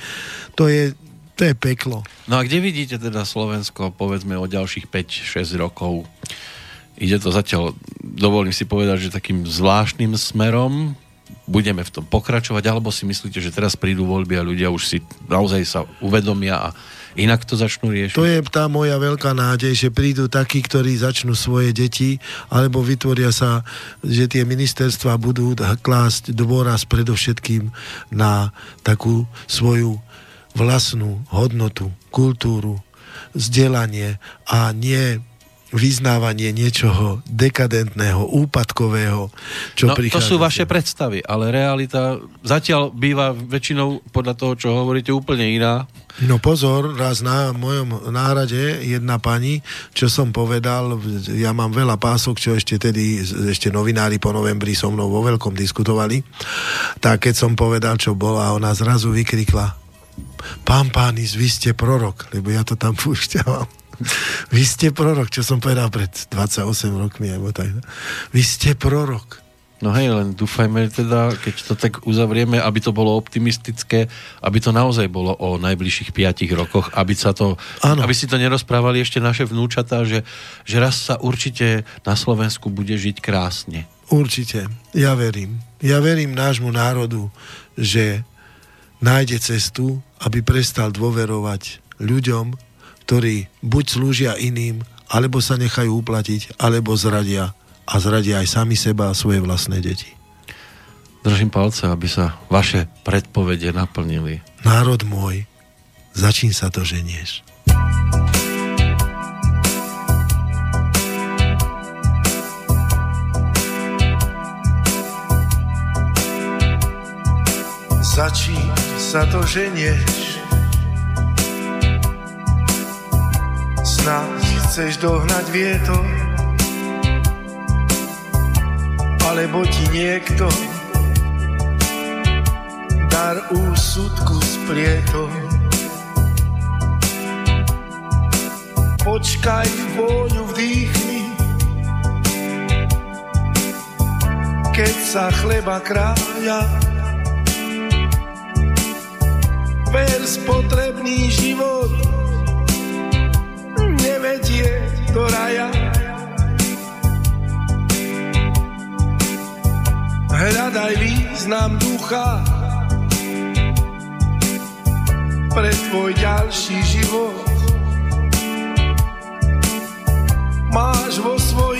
To je To je peklo. No a kde vidíte teda Slovensko, povedzme, o ďalších 5-6 rokov? Ide to zatiaľ, dovolím si povedať, že takým zvláštnym smerom, budeme v tom pokračovať, alebo si myslíte, že teraz prídu voľby a ľudia už si naozaj sa uvedomia a inak to začnú riešiť? To je tá moja veľká nádej, že prídu takí, ktorí začnú svoje deti, alebo vytvoria sa, že tie ministerstva budú klásť dôraz predovšetkým na takú svoju vlastnú hodnotu, kultúru, vzdelanie a nie vyznávanie niečoho dekadentného, úpadkového, čo no, prichádza. To sú vaše predstavy, ale realita zatiaľ býva väčšinou podľa toho, čo hovoríte, úplne iná. No pozor, raz na mojom nárade jedna pani, čo som povedal, ja mám veľa pások, čo ešte tedy, ešte novinári po novembri so mnou vo veľkom diskutovali, tak keď som povedal, čo bolo a ona zrazu vykrikla Pán Pánis, vy ste prorok, lebo ja to tam púšťavam. Vy ste prorok, čo som povedal pred 28 rokmi, alebo tak. Vy ste prorok. No hej, len dúfajme teda, keď to tak uzavrieme, aby to bolo optimistické, aby to naozaj bolo o najbližších 5 rokoch, aby, sa to, aby si to nerozprávali ešte naše vnúčatá, že, že raz sa určite na Slovensku bude žiť krásne. Určite. Ja verím. Ja verím nášmu národu, že nájde cestu, aby prestal dôverovať ľuďom, ktorí buď slúžia iným, alebo sa nechajú uplatiť, alebo zradia a zradia aj sami seba a svoje vlastné deti. Držím palce, aby sa vaše predpovede naplnili. Národ môj, začín sa to ženieš. Začín sa to ženieš Snáď chceš dohnať vietor Alebo ti niekto Dar úsudku splietol Počkaj, vôňu vdýchni Keď sa chleba krája Ver spotrebný život nevedie do raja. Hľadaj význam ducha pre tvoj ďalší život. Máš vo svojich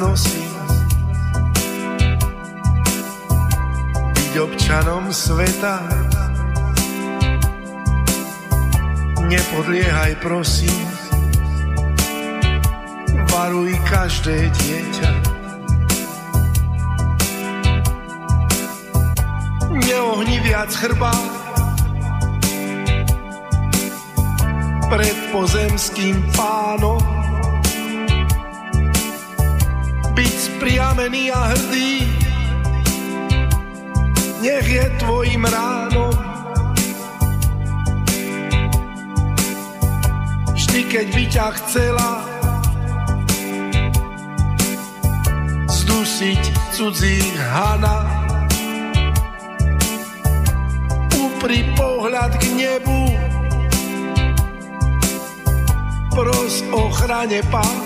neznosí. Byť občanom sveta, nepodliehaj prosím, varuj každé dieťa. Neohni viac chrba pred pozemským pánom, spriamený a hrdý, nech je tvojim ránom. Vždy, keď by ťa chcela zdusiť cudzí hana, upri pohľad k nebu, pros ochrane pána